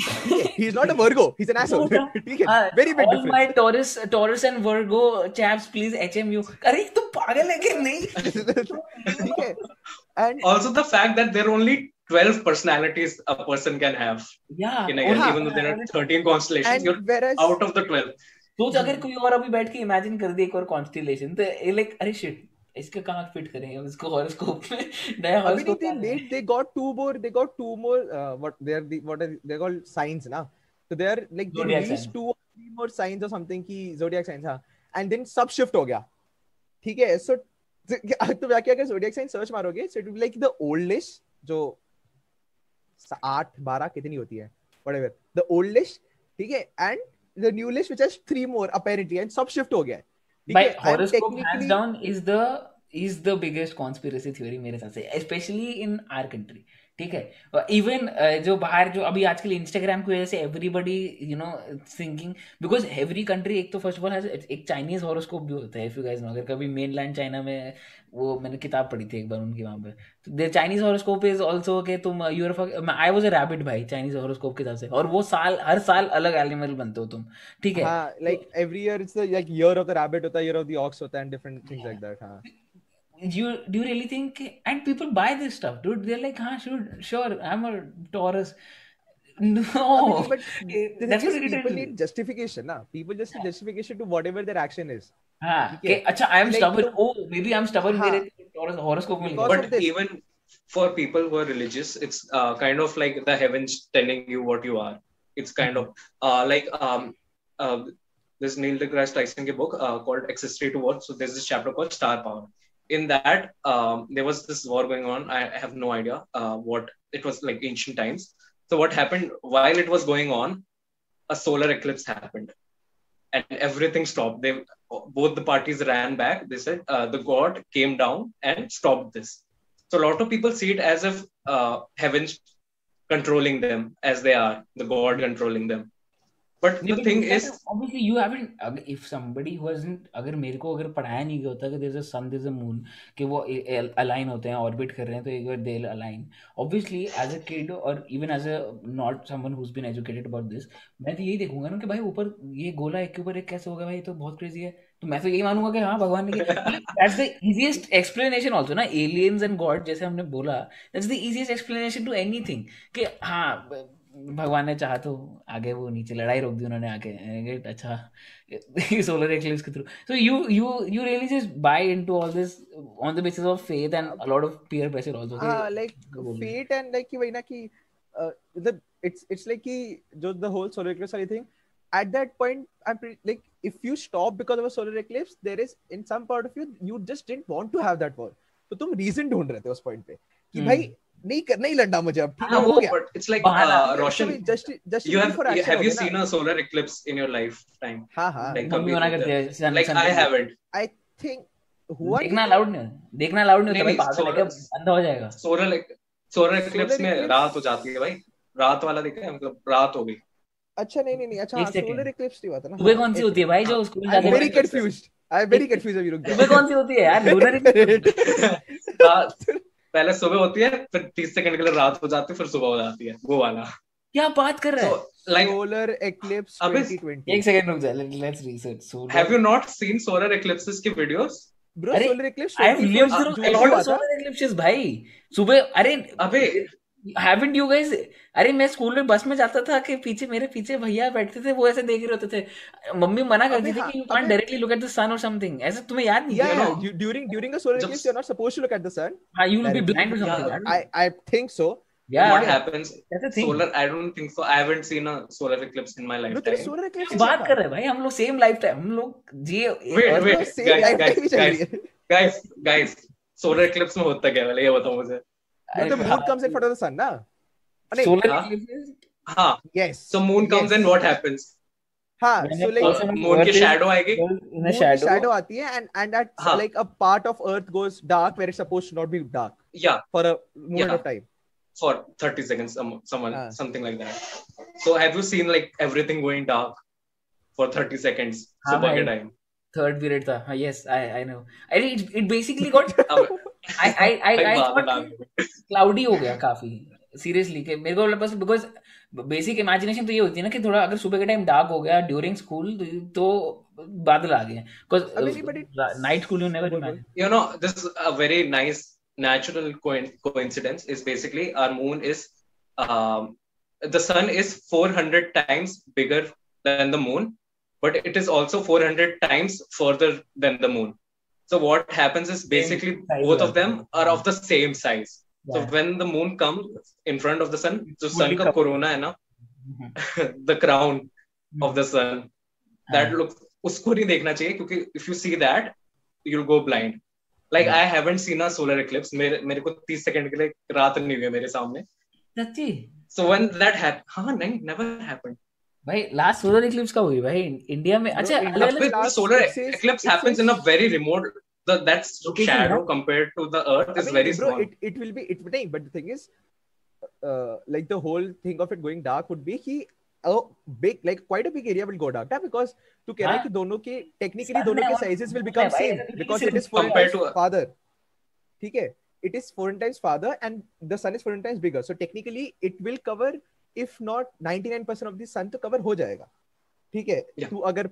he's not a Virgo. He's an asshole. uh,
Very big all difference. my Taurus, Taurus and Virgo chaps, please HMU. अरे तुम पागल है कि नहीं?
And also the fact that there are only 12 personalities a person can have.
Yeah.
In a year, even though there are 13 constellations, and you're whereas, out of the 12.
सोच अगर कोई और अभी बैठ के इमेजिन कर दे एक और कॉन्स्टिलेशन तो लाइक अरे शिट इसके कहाँ फिट करेंगे उसको हॉरोस्कोप में? नया horoscope
they they they got two more they got two more what they are what they called science ना तो they are like they release two or three more science और something की zodiac science हाँ। And then सब shift हो गया। ठीक है सो तो क्या क्या अगर साइंस सर्च मारोगे so it will like the oldest जो 8 12 कितनी होती है? व्हाटएवर द ओल्डेस्ट ठीक है and the new which has three more apparently and सब शिफ्ट हो गया
by horoscope hands down is the is the biggest conspiracy theory मेरे हिसाब से स्पेशली इन आर कंट्री ठीक है? इवन जो बाहर जो अभी आजकल इंस्टाग्राम की वजह से everybody you know thinking because every country एक तो फ़र्स्ट ऑफ़ ऑल एक चाइनीज़ हॉरोस्कोप भी होता है इफ़ यू गाइस नो अगर कभी मेन लैंड चाइना में वो मैंने किताब पढ़ी थी एक बार उनकी वहाँ पे. तो there Chinese horoscope is also के तुम you're I was a rabbit भाई चाइनीज़ हॉरोस्कोप के हिसाब से. और वो साल हर साल अलग एनिमल बनते हो तुम ठीक है?
Like every year it's like year of the rabbit होता है ईयर ऑफ़ द ऑक्स होता है and different things like that हाँ.
you do you really think and people buy this stuff dude they're like huh sure sure i'm a taurus no I mean, but
that's what people need justification na people just need justification to whatever their action is
हाँ okay. अच्छा I am like, stubborn तो, oh maybe I'm stubborn हाँ, मेरे horoscope में
but even for people who are religious it's uh, kind of like the heavens telling you what you are it's kind of uh, like um uh, this Neil deGrasse Tyson book uh, called Accessory to What so there's this chapter called Star Power in that um, there was this war going on. I have no idea uh, what it was like ancient times. So what happened while it was going on a solar eclipse happened. And everything stopped. They both the parties ran back. They said uh, the god came down and stopped this. So a lot of people see it as if uh, heaven's controlling them as they are the god controlling them but the thing is
obviously you haven't if somebody who hasn't अगर मेरे को अगर पढ़ाया नहीं गया होता कि there is a sun there is a moon कि वो अलाइन होते हैं ऑर्बिट कर रहे हैं तो एक बार they align obviously as a kid और even as a not someone who has been educated about this मैं तो यही देखूँगा ना कि भाई ऊपर ये गोला एक के ऊपर एक कैसे होगा भाई तो बहुत क्रेजी है। तो मैं तो यही मानूँगा कि हाँ भगवान ने that's the easiest explanation also ना? एलियंस एंड गॉड जैसे हमने बोला that's the easiest explanation to anything कि हाँ भगवान ने चाहा तो आगे वो नीचे लड़ाई रोक दी उन्होंने आके। अच्छा सोलर एक्लिप्स के through so you you you really just buy into all this on the basis of faith and a lot of peer pressure
also like faith and like कि वही ना कि द इट्स इट्स लाइक कि जो the whole solar eclipse वाली thing at that point I am like if you stop because of a solar eclipse there is in some part of you you just didn't want to have that war तो तुम reason ढूंढ रहे थे उस point पे कि भाई नहीं करना ही लड़ना मुझे अब ठीक है
हाँ,
हो
वो
गया।
but it's like
बहाना।
uh, Roshan just just
for
you-
action
have you seen a solar eclipse in your lifetime?
हाँ हाँ।
मम्मी
कभी
मना
होता
करती
है?
है सन- सन-
I haven't.
आई थिंक हुआ
देखना अलाउड नहीं देखना अलाउड नहीं होता भाई पागल है अंधा हो जाएगा।
solar ec- solar eclipse में रात हो जाती है भाई। रात वाला देखा है मतलब रात हो गई।
अच्छा नहीं नहीं नहीं अच्छा हाँ. सोलर इक्लिप्स नहीं हुआ था ना?
सुबह कौन सी होती है भाई जो स्कूल
आई
जाते very
confused I am very confused अभी रुक
सुबह कौन सी होती है यार? लूनर
रात- पहले सुबह होती है फिर तीस सेकंड के लिए रात हो जाती है फिर सुबह हो जाती है वो वाला।
क्या बात कर रहे हैं?
सोलर एक्लिप्स
अबे,
2020
एक सेकंड रुक जा let's research solar
have you not seen solar eclipses की videos
bro solar
eclipse I have lived
through
a lot of solar eclipses भाई। सुबह अरे
अबे
हैवंट यू गाइस अरे मैं स्कूल में बस में जाता था कि पीछे मेरे पीछे भैया बैठते थे वो ऐसे देख रहे होते थे मम्मी मना करती
हाँ,
थी कि you
can't
directly look at the sun और समथिंग ऐसे तुम्हें याद नहीं है
during during the solar eclipse you are not supposed to look at the sun
I you
will
be blind
to
something
I I think so
Yeah,
what happens? Solar, I don't think so. I haven't seen a solar eclipse in my lifetime.
No, solar eclipse.
बात कर रहे भाई हम लोग same lifetime. हम लोग जी.
Wait, wait, guys, guys, guys, guys, guys, में होता क्या वाले ये बताओ मुझे.
no, the moon comes in front of the sun ना नहीं
सोलर
हाँ?
eclipses
हाँ
yes
so moon comes
yes.
in what happens
हाँ
When
so
a
like
person-
moon की
Earth is-
shadow आएगी
in
moon
a
की
shadow
shadow आती है and and at
हाँ.
like a part of earth goes dark where it's supposed to not be dark
yeah
for a moment
Yeah.
of time
for 30 seconds some, someone
Ah.
something like that so have you seen like everything going dark for 30 seconds
हाँ
सुबह के
भाई।
Time
third period था हाँ yes I I no अरे it it basically got
अब
Cloudy हो गया काफ़ी सीरियसली के मेरे को बस बिकॉज़ बेसिक इमेजिनेशन तो ये होती है ना कि थोड़ा अगर सुबह के टाइम डार्क हो गया ड्यूरिंग स्कूल तो बादल आ गए
because night
school
you know this a very nice natural coincidence is basically our moon is the sun is 400 times bigger than the moon but it is also 400 times further than the moon so what happens is basically both of them are of the same size so when the moon comes in front of the sun जो sun का corona है ना the crown of the sun that looks उसको नहीं देखना चाहिए क्योंकि if you see that you'll go blind like. I haven't seen a solar eclipse मेरे मेरे को 30 सेकंड के लिए रात नहीं हुई है मेरे सामने
सच्ची
so when that happened हाँ नहीं never happened
भाई लास्ट सोलर इक्लिप्स कब हुई भाई? इंडिया में अच्छा अलग अलग
solar eclipse happens in a very remote that's shadow compared to the earth is very small
it it will be it नहीं but the thing is like the whole thing of it going dark would be he big like quite a big area will go dark because तू कह कि दोनों के
technically
दोनों के sizes will become same because it is compare
to
farther ठीक है? It is four times farther and the sun is four times bigger so technically it will cover if not 99% of the sun तो cover हो जाएगा। ठीक है?
Yeah,
तू अगर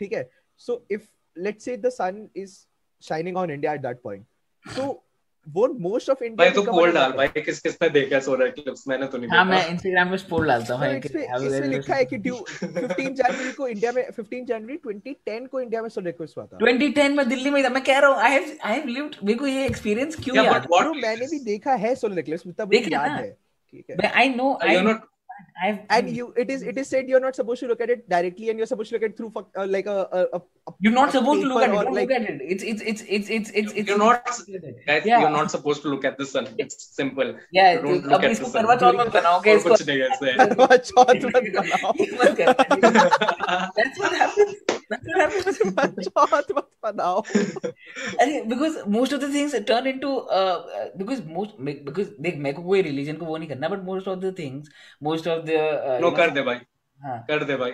ठीक है? So if let's say the sun is shining on India at that point so won't most of India
भाई तो पोल डाल भाई किस किस ने देखा सोलर इक्लिप्स मैंने तो नहीं
हाँ मैं इंस्टाग्राम पे पोल डालता हूँ
इसमें
have a
इसमें
very
लिखा है कि 15 जनवरी को इंडिया में 15 जनवरी 2010 को इंडिया में सोलर इक्लिप्स हुआ था।
2010 में दिल्ली में था। मैं कह रहा हूँ I have I have lived मेरे को ये एक्सपीरियंस क्यों याद
but what-
ब्रो मैंने भी देखा है सोलर इक्लिप्स मतलब याद है। ठीक है
है I know I
you're not
I
and you it is it is said you're not supposed to look at it directly and you're supposed to look at it through fuck- uh, like a, a, a, a
You're not
a
supposed to look at
paper
it.
or
Don't
like
look at it. It's it's it's it's it's it's it's.
you're not guys
Yeah.
you're not supposed to look at the sun it's simple
Yeah.
You don't
तो
look
अब
at
इसको
the sun
करवा चौथ मत बनाओ
और
कि इसको
कुछ नहीं है ऐसे
चौथ मत बनाओ
ये मत करना। That's what happens. That's what happens.
चौथ मत बनाओ
अरे because most of the things turn into uh, uh, because most because देख मेरे को कोई religion को वो नहीं करना but most of the things most of uh, no
कर दे भाई
हाँ
कर दे भाई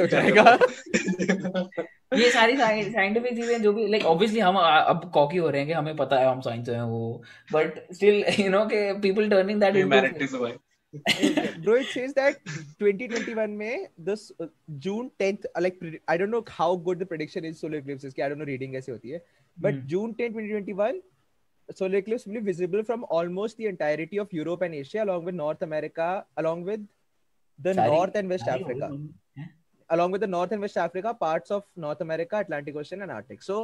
हो जाएगा
ये सारी साइंटिफिक चीज़ें जो भी लाइक like, ऑब्वियसली हम अब कॉकी हो रहे हैं कि हमें पता है हम साइंस हैं वो बट स्टिल यू नो के पीपल टर्निंग दैट इनटू
भाई
bro it says that 2021 में this uh, June 10th uh, like I don't know how good the prediction is solar eclipses की I don't know reading कैसे होती है but
Hmm.
June 10 2021 solar eclipse will be visible from almost the entirety of Europe and Asia, along with North America, along with the
सारी-
North and West
सारी
Africa,
हैं?
along with the North and West Africa, parts of North America, Atlantic Ocean, and Arctic. So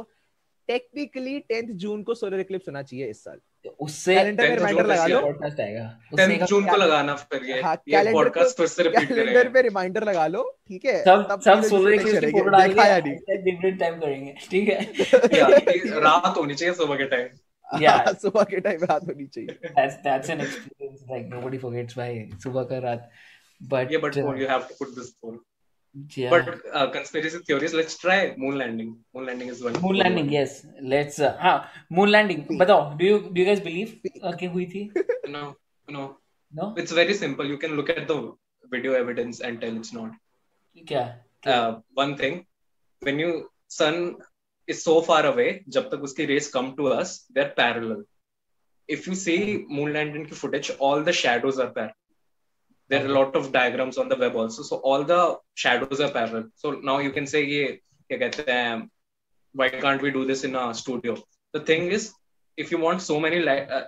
technically 10th जून को solar eclipse होना चाहिए इस साल.
तो उससे
कैलेंडर
10th
रिमाइंडर लगा लो.
पॉडकास्ट आएगा उससे
टेंथ
एक-
जून को लगाना फिर ये
हाँ,
ये पॉडकास्ट फिर से रिपीट करेंगे कैलेंडर
पे रिमाइंडर लगा लो, ठीक है?
सब सब सोलर एक्लिप्स की. फ़ोटो डाल? के डिफरेंट टाइम करेंगे ठीक है
रात होनी चाहिए सुबह के टाइम
Yeah.
सुबह के टाइम रात होनी चाहिए.
that's that's an experience like nobody forgets भाई सुबह का रात but
yeah but
uh,
you have to put this poll
yeah.
but uh, conspiracy theories let's try moon landing moon landing is one
moon landing yes let's uh, हाँ moon landing बताओ do you do you guys believe uh, कि हुई थी
no no
no
it's very simple you can look at the video evidence and tell it's not
क्या
uh, one thing when you sun is so far away, jab tak uski rays come to us, they're parallel. If you see moon landing footage, all the shadows are parallel. There are a lot of diagrams on the web also. So all the shadows are parallel. So now you can say, ye, ye kehte hain, why can't we do this in a studio? The thing is, if you want so many like, uh,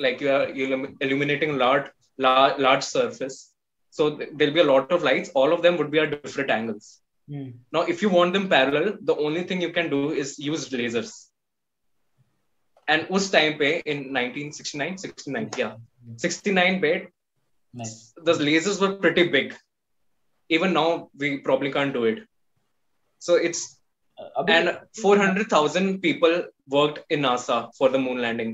like you are illuminating large, large, large surface, so th- there'll be a lot of lights. All of them would be at different angles
hmm.
now if you want them parallel the only thing you can do is use lasers and उस time पे in 1969 69 yeah 69 पे
nice
the lasers were pretty big even now we probably can't do it so it's
Uh, अभी
and 400,000 people worked in NASA for the moon landing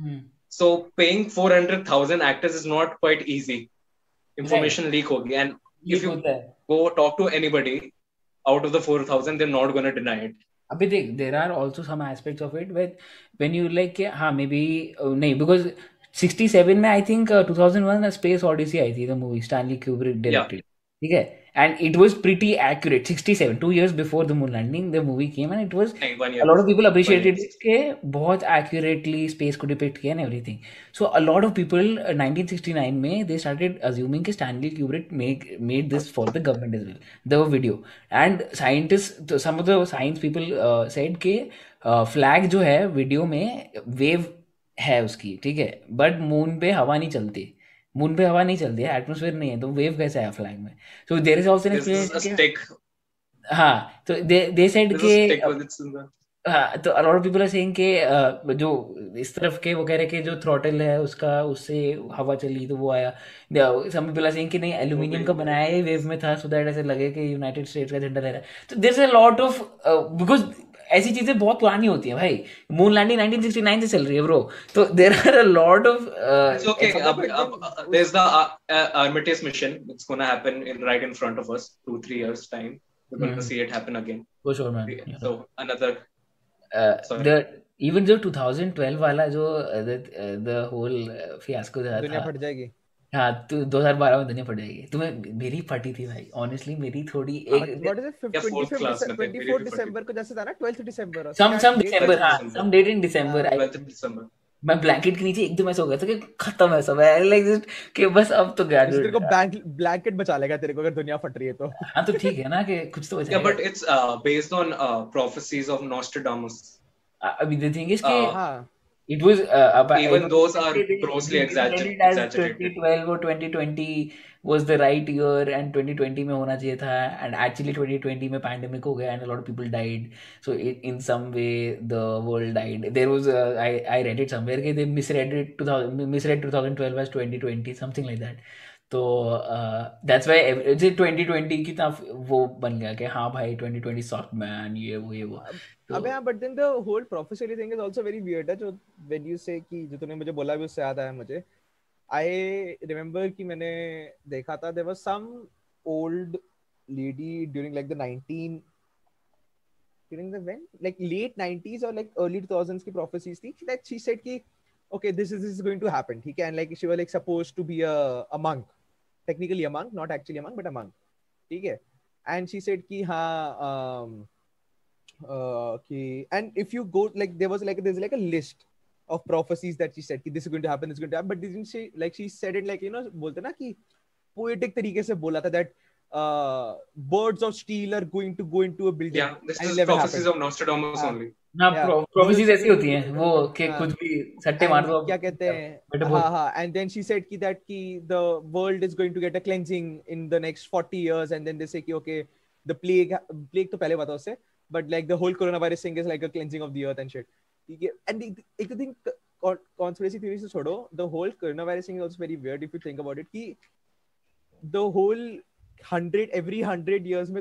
hmm.
So paying 400,000 actors is not quite easy. Information leak होगी and
ये
if you
होता है
go talk to anybody out of the 4,000, they're not going to deny it.
अभी देख there are also some aspects of it with when you like हाँ may be नहीं because 67 में I think 2001 space Odyssey आई थी the movie Stanley Kubrick directed ठीक है? And it was pretty accurate 67 two years before the moon landing the movie came and it was
नहीं,
a lot of people appreciated it के बहुत accurately space को depict किया and everything. So a lot of people uh, 1969 में they started assuming कि Stanley Kubrick make made this for the government as well, the video. And scientists, some of the science people uh, said कि uh, flag जो है video में wave है उसकी ठीक है बट मून पे हवा नहीं चलती मून पे हवा नहीं चलती है एटमोसफेयर नहीं है तो वेव कैसे आया फ्लैग में? So
there is also is
हाँ तो दे दे सेड के. हाँ तो a lot of people are saying कि जो इस तरफ़ के वो कह रहे कि जो थ्रॉटल है उसका उससे हवा चली तो वो आया। सम पीपल आर सेइंग कि नहीं एल्यूमिनियम का बनाया है वेव में था सो दैट ऐसे लगे कि यूनाइटेड स्टेट्स का झंडा लहरा है। तो there is a lot of because ऐसी चीज़ें बहुत पुरानी होती हैं भाई मून लैंडिंग 1969 से चल रही है ब्रो तो there
are a lot of uh, there's the uh, uh, Armistice mission. It's going to happen in right in front of us, two, three years time. We're going to
Mhm.
see it happen again.
For sure man
So another. sorry.
The even जो 2012 वाला जो the whole fiasco था
दुनिया फट जाएगी
हाँ तो 2012 में दुनिया फट जाएगी। तुम्हें मेरी फटी थी भाई ऑनेस्टली मेरी थोड़ी एक
what is it
Yeah, fourth class में थे, मेरी
24
भी फटी।
दिसंबर को जैसे था ना 12th दिसंबर
सम सम दिसंबर हाँ सम डेट इन दिसंबर आई
12th
मैं ब्लैंकेट के नीचे एकदम ऐसा हो गया था कि खत्म है सब लाइक जस्ट कि बस अब तो गया
तेरे को ब्लैंकेट बचा लेगा तेरे को अगर दुनिया फट रही है तो।
हाँ तो ठीक है ना कि कुछ तो
it's uh, based on uh, prophecies of Nostradamus.
अभी द थिंग इज़ कि
हाँ।
It was uh, about,
Even
it was
those are
presented-
grossly
presented
exagger-
as
exaggerated.
2012 or 2020 was the right year and 2020 में होना चाहिए था and actually 2020 में pandemic हो गया and a lot of people died so it, in some way the world died there was a, I, I read it somewhere कि they misread it 2000 misread 2012 as 2020 something like that तो that's why it's 2020 की तरफ़ वो बन गया कि हाँ भाई 2020 सॉफ्ट मैन ये वो ये वो।
अबे हाँ but then the whole prophecy thing is also very weird है जो व्हेन यू से कि जो तूने मुझे बोला भी उससे याद आया मुझे। आई रिमेम्बर कि मैंने देखा था there was some old lady during like the 19 during the when? Like late 90s or like early 2000s की prophecies थी। That she said कि okay this is this is going to happen है? And like she was like supposed to be a a monk technically a monk not actually a monk but a monk ठीक है and she said कि हाँ um, uh, कि and if you go like there was like there's like a list of prophecies that she said कि this is going to happen this is going to happen but didn't she like she said it like you know बोलते ना कि poetic तरीके से बोला था that uh, birds of steel are going to go into a building
Yeah, this is prophecies
happened.
of Nostradamus
Ah.
only.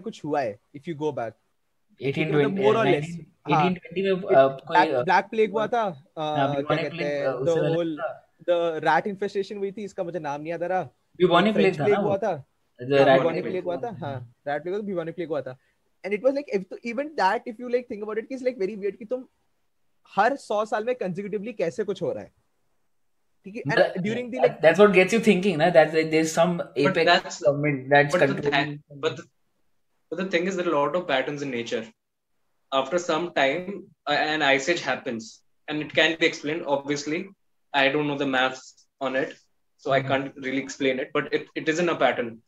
कुछ हुआ है? If you go back
1820
more or less.
19 1820 में uh, कोई
black,
uh,
black plague हुआ था
हाँ,
uh, क्या
bubonic
कहते
plague,
हैं
uh,
the
उससे पहले
whole
था।
the rat infestation हुई थी इसका मुझे नाम नहीं याद आ रहा
था ना
हुआ था हाँ, हुआ था हाँ हुआ था कि तुम हर सौ साल में consecutively कैसे कुछ हो रहा है ठीक है and during the
that-
like
that's what gets you thinking na that like, there's some apex
that's-
government that's
but the
controlling
tha- but the, but the thing is there are a lot of patterns in nature. After some time an ice age happens. And it can be explained obviously. I don't know the maths on it so i can't really explain it. But it, it isn't a pattern.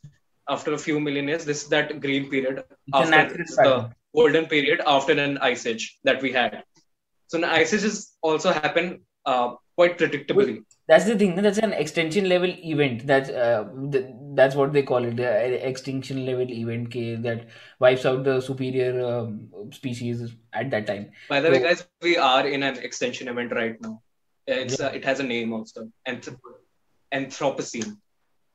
After a few million years this is that green period
It's
after the golden period after an ice age that we had. So an ice ages also happen uh, quite predictably
that's the thing that's an extension level event that's uh, th- that's what they call it the extinction level event ke, that wipes out the superior um, species at that time
By the way,
So-
guys, we are in an extension event right now. It's uh, it has a name also, Anthrop- Anthropocene.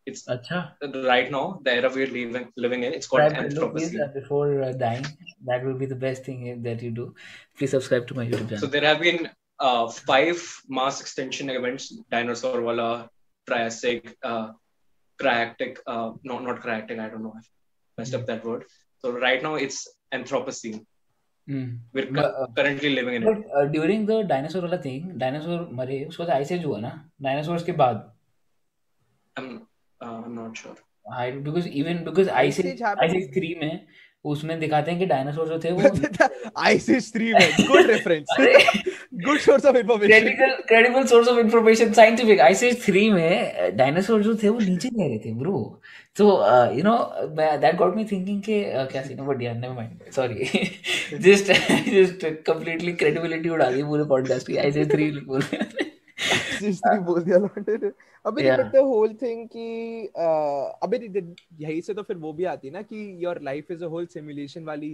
It's
acha
right now the era we're living living in. It's called
subscribe below, please,
Anthropocene.
uh, before uh, dying that will be the best thing uh, that you do please subscribe to my youtube channel.
So
channel
there have been uh, five mass extinction events: dinosaur wala, Triassic, uh, Cretacic. Uh, no, not Cretacic. I don't know. I messed up that word. So right now it's Anthropocene.
Hmm.
We're cu-
uh,
currently living in
but, it. Uh, during the dinosaur वाला thing, dinosaur मरे उसके बाद ice as हुआ ना dinosaurs के बाद
I'm uh, I'm not sure.
I because even because
Ice
ice
Age age
ice age 3 में उसमें दिखाते हैं कि डायनासोर जो थे वो
ice age 3 man good reference good source of information.
Credible credible source of information scientific ice age 3 में dinosaur जो थे वो नीचे रह रहे थे ब्रो तो you know that got me thinking के uh, क्या सीन बट यार never mind sorry just just completely credibility उड़ा दी पूरे पॉडकास्ट की. आइस एज 3 बोल
बोल दिया ने अबे
Yeah.
But the whole thing कि uh, अबे यही से तो फिर वो भी आती ना कि your life is a whole simulation वाली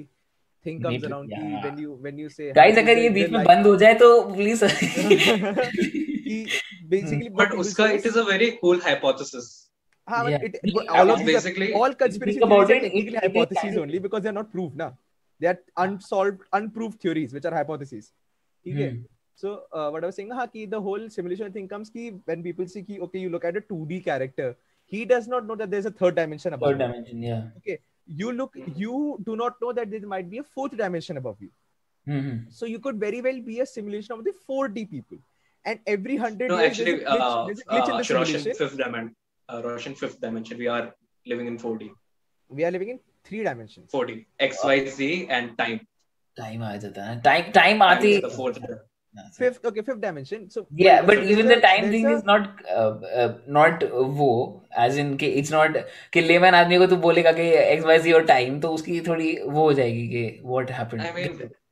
थिंग कम्स
Maybe,
अराउंड कि
yeah.
When you when you say
guys अगर ये बीच में बंद हो जाए तो प्लीज़
कि basically what
But
people
uska
say
it is a very cool hypothesis.
हाँ,
Yeah.
it, all of
basically-
all conspiracy
about
theories are technically hypotheses only because they are not proved ना they are unsolved unproved theories which are hypotheses ठीक है
Hmm.
so uh, what I was saying हाँ कि the whole simulation thing comes कि when people see कि okay you look at a 2D character he does not know that there's a third dimension above
third dimension yeah
okay you look you do not know that there might be a fourth dimension above you
hmm
so you could very well be a simulation of the 4D people and every 100
No,
years
actually,
there's a glitch,
uh,
there's a glitch in
uh,
the
Russian
simulation
fifth dimension. Uh, Russian fifth dimension. We are living in 4D.
we are living in three dimensions
4D. X, Y, Z, and time.
Time आ जाता है time time
Time
आती
is the fourth.
fifth okay fifth dimension so
yeah but
so
even the time thing
a-
is not uh, uh, not वो as in ke, it's not कि layman आदमी को तू बोलेगा कि xyz वाई time और uski तो उसकी थोड़ी वो हो जाएगी कि what happened
I mean,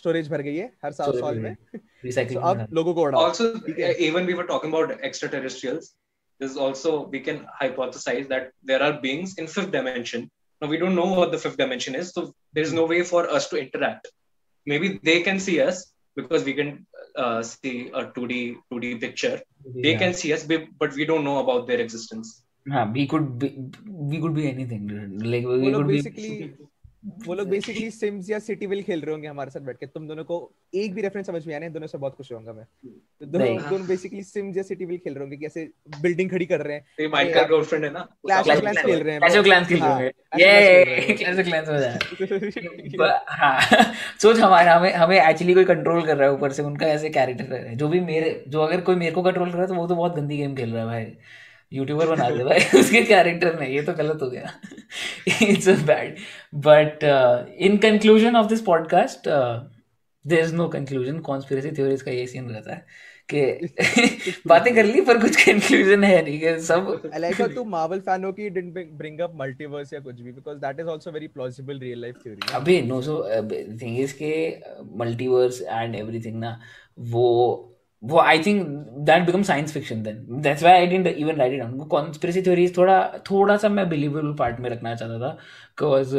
storage भर गई है हर साल
Storage
साल
भर
में so
रिसाइकलिंग
अब लोगों को उड़ाओ
Also,
ठीक है
uh, even we were talking about extraterrestrials. There's also we can hypothesize that there are beings in fifth dimension. Now we don't know what the fifth dimension is, so there is no way for us to interact. Maybe they can see us because we can uh, see a 2D 2D picture. They can see us, be- but we don't know about their existence.
हाँ we could be we could be anything dude. like
वो
we
लोग
could be
basically वो लोग basically Sims या CityVille खेल रहे होंगे हमारे साथ बैठ के। तुम दोनों को एक भी रेफरेंस समझ में आने दोनों से बहुत खुश होऊँगा मैं तो दोनों दोनों बेसिकली सिम्स या सिटी विल खेल रहे होंगे कैसे बिल्डिंग खड़ी कर रहे हैं।
ये माइक का गर्लफ्रेंड है ना?
Clash
Clash
of Clans खेल रहे हैं।
Clash of Clans खेल रहे हैं ये। Clash of Clans हो जाए। हाँ। सोच हमारे हमें हमें एक्चुअली कोई कंट्रोल कर रहा है ऊपर से उनका ऐसे कैरेक्टर है। जो भी मेरे जो अगर कोई मेरे को कंट्रोल कर रहा है तो वो तो बहुत गंदी गेम खेल रहा है भाई। यूट्यूबर बना दे भाई उसके कैरेक्टर ने ये तो गलत हो गया। It's bad but in conclusion of this podcast there is no conclusion conspiracy theories का ये सीन रहता है कि बातें कर ली पर कुछ कंक्लूजन है नहीं कि सब
like how तू Marvel fan हो कि bring- bring up multiverse या कुछ भी because that is also very plausible real life theory.
अबे नो सो थिंग इज़ के मल्टीवर्स एंड एवरीथिंग ना वो वो I think that become science fiction then that's why I didn't even write it down वो conspiracy theories थोड़ा थोड़ा सा मैं बिलीवेबल पार्ट में रखना चाहता था। बिकॉज़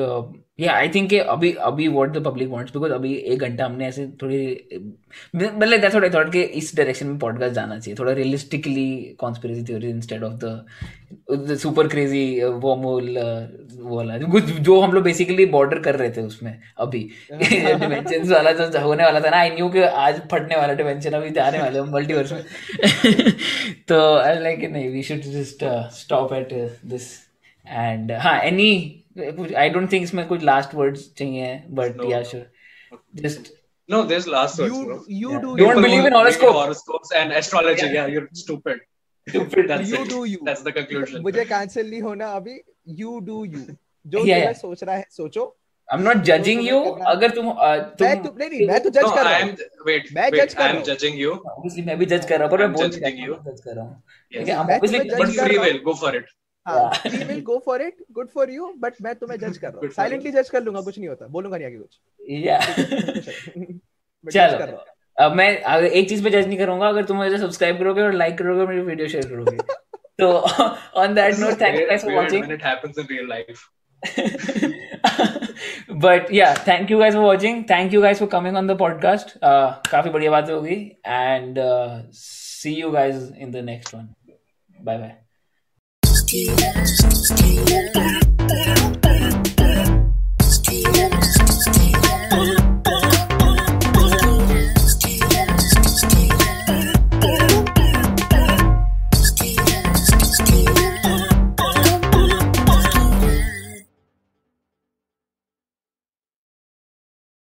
या आई थिंक अभी अभी what the public wants because अभी एक घंटा हमने ऐसे थोड़ी मतलब दैट्स व्हाट आई थॉट कि इस डायरेक्शन में पॉडकास्ट जाना चाहिए। थोड़ा realistically conspiracy theory instead of the super crazy वो वाला। जो कुछ जो हम लोग बेसिकली बॉर्डर कर रहे थे उसमें अभी। डिमेंशन वाला जो होने वाला था ना आई न्यू कि आज फटने वाला डिमेंशन अभी आने वाले मल्टीवर्स में। तो आई लाइक नहीं we should just stop at this and हाँ एनी आई डोंट थिंक इसमें कुछ लास्ट वर्ड्स चाहिए but
yeah
sure just
no there is last words
you do
don't believe in horoscope
horoscopes and astrology
या
you are stupid
stupid
that's
you do you
that's the conclusion
मुझे cancel नहीं होना अभी. You do you जो
yeah,
सोच रहा है सोचो.
I'm not judging you. अगर तुम तुम
मैं नहीं नहीं मैं तो जज कर रहा हूँ.
Wait,
मैं जज कर रहा हूँ.
I'm judging you.
Obviously मैं भी जज कर रहा हूँ पर मैं बोल रहा
हूँ.
जज कर रहा
Yes.
Obviously
but free will go for it.
We मैं तुम्हें but
yeah thank you guys for watching thank you guys for coming on the podcast काफ़ी बढ़िया बात होगी। And see you guys in the next one bye bye
just steal, steal, steal,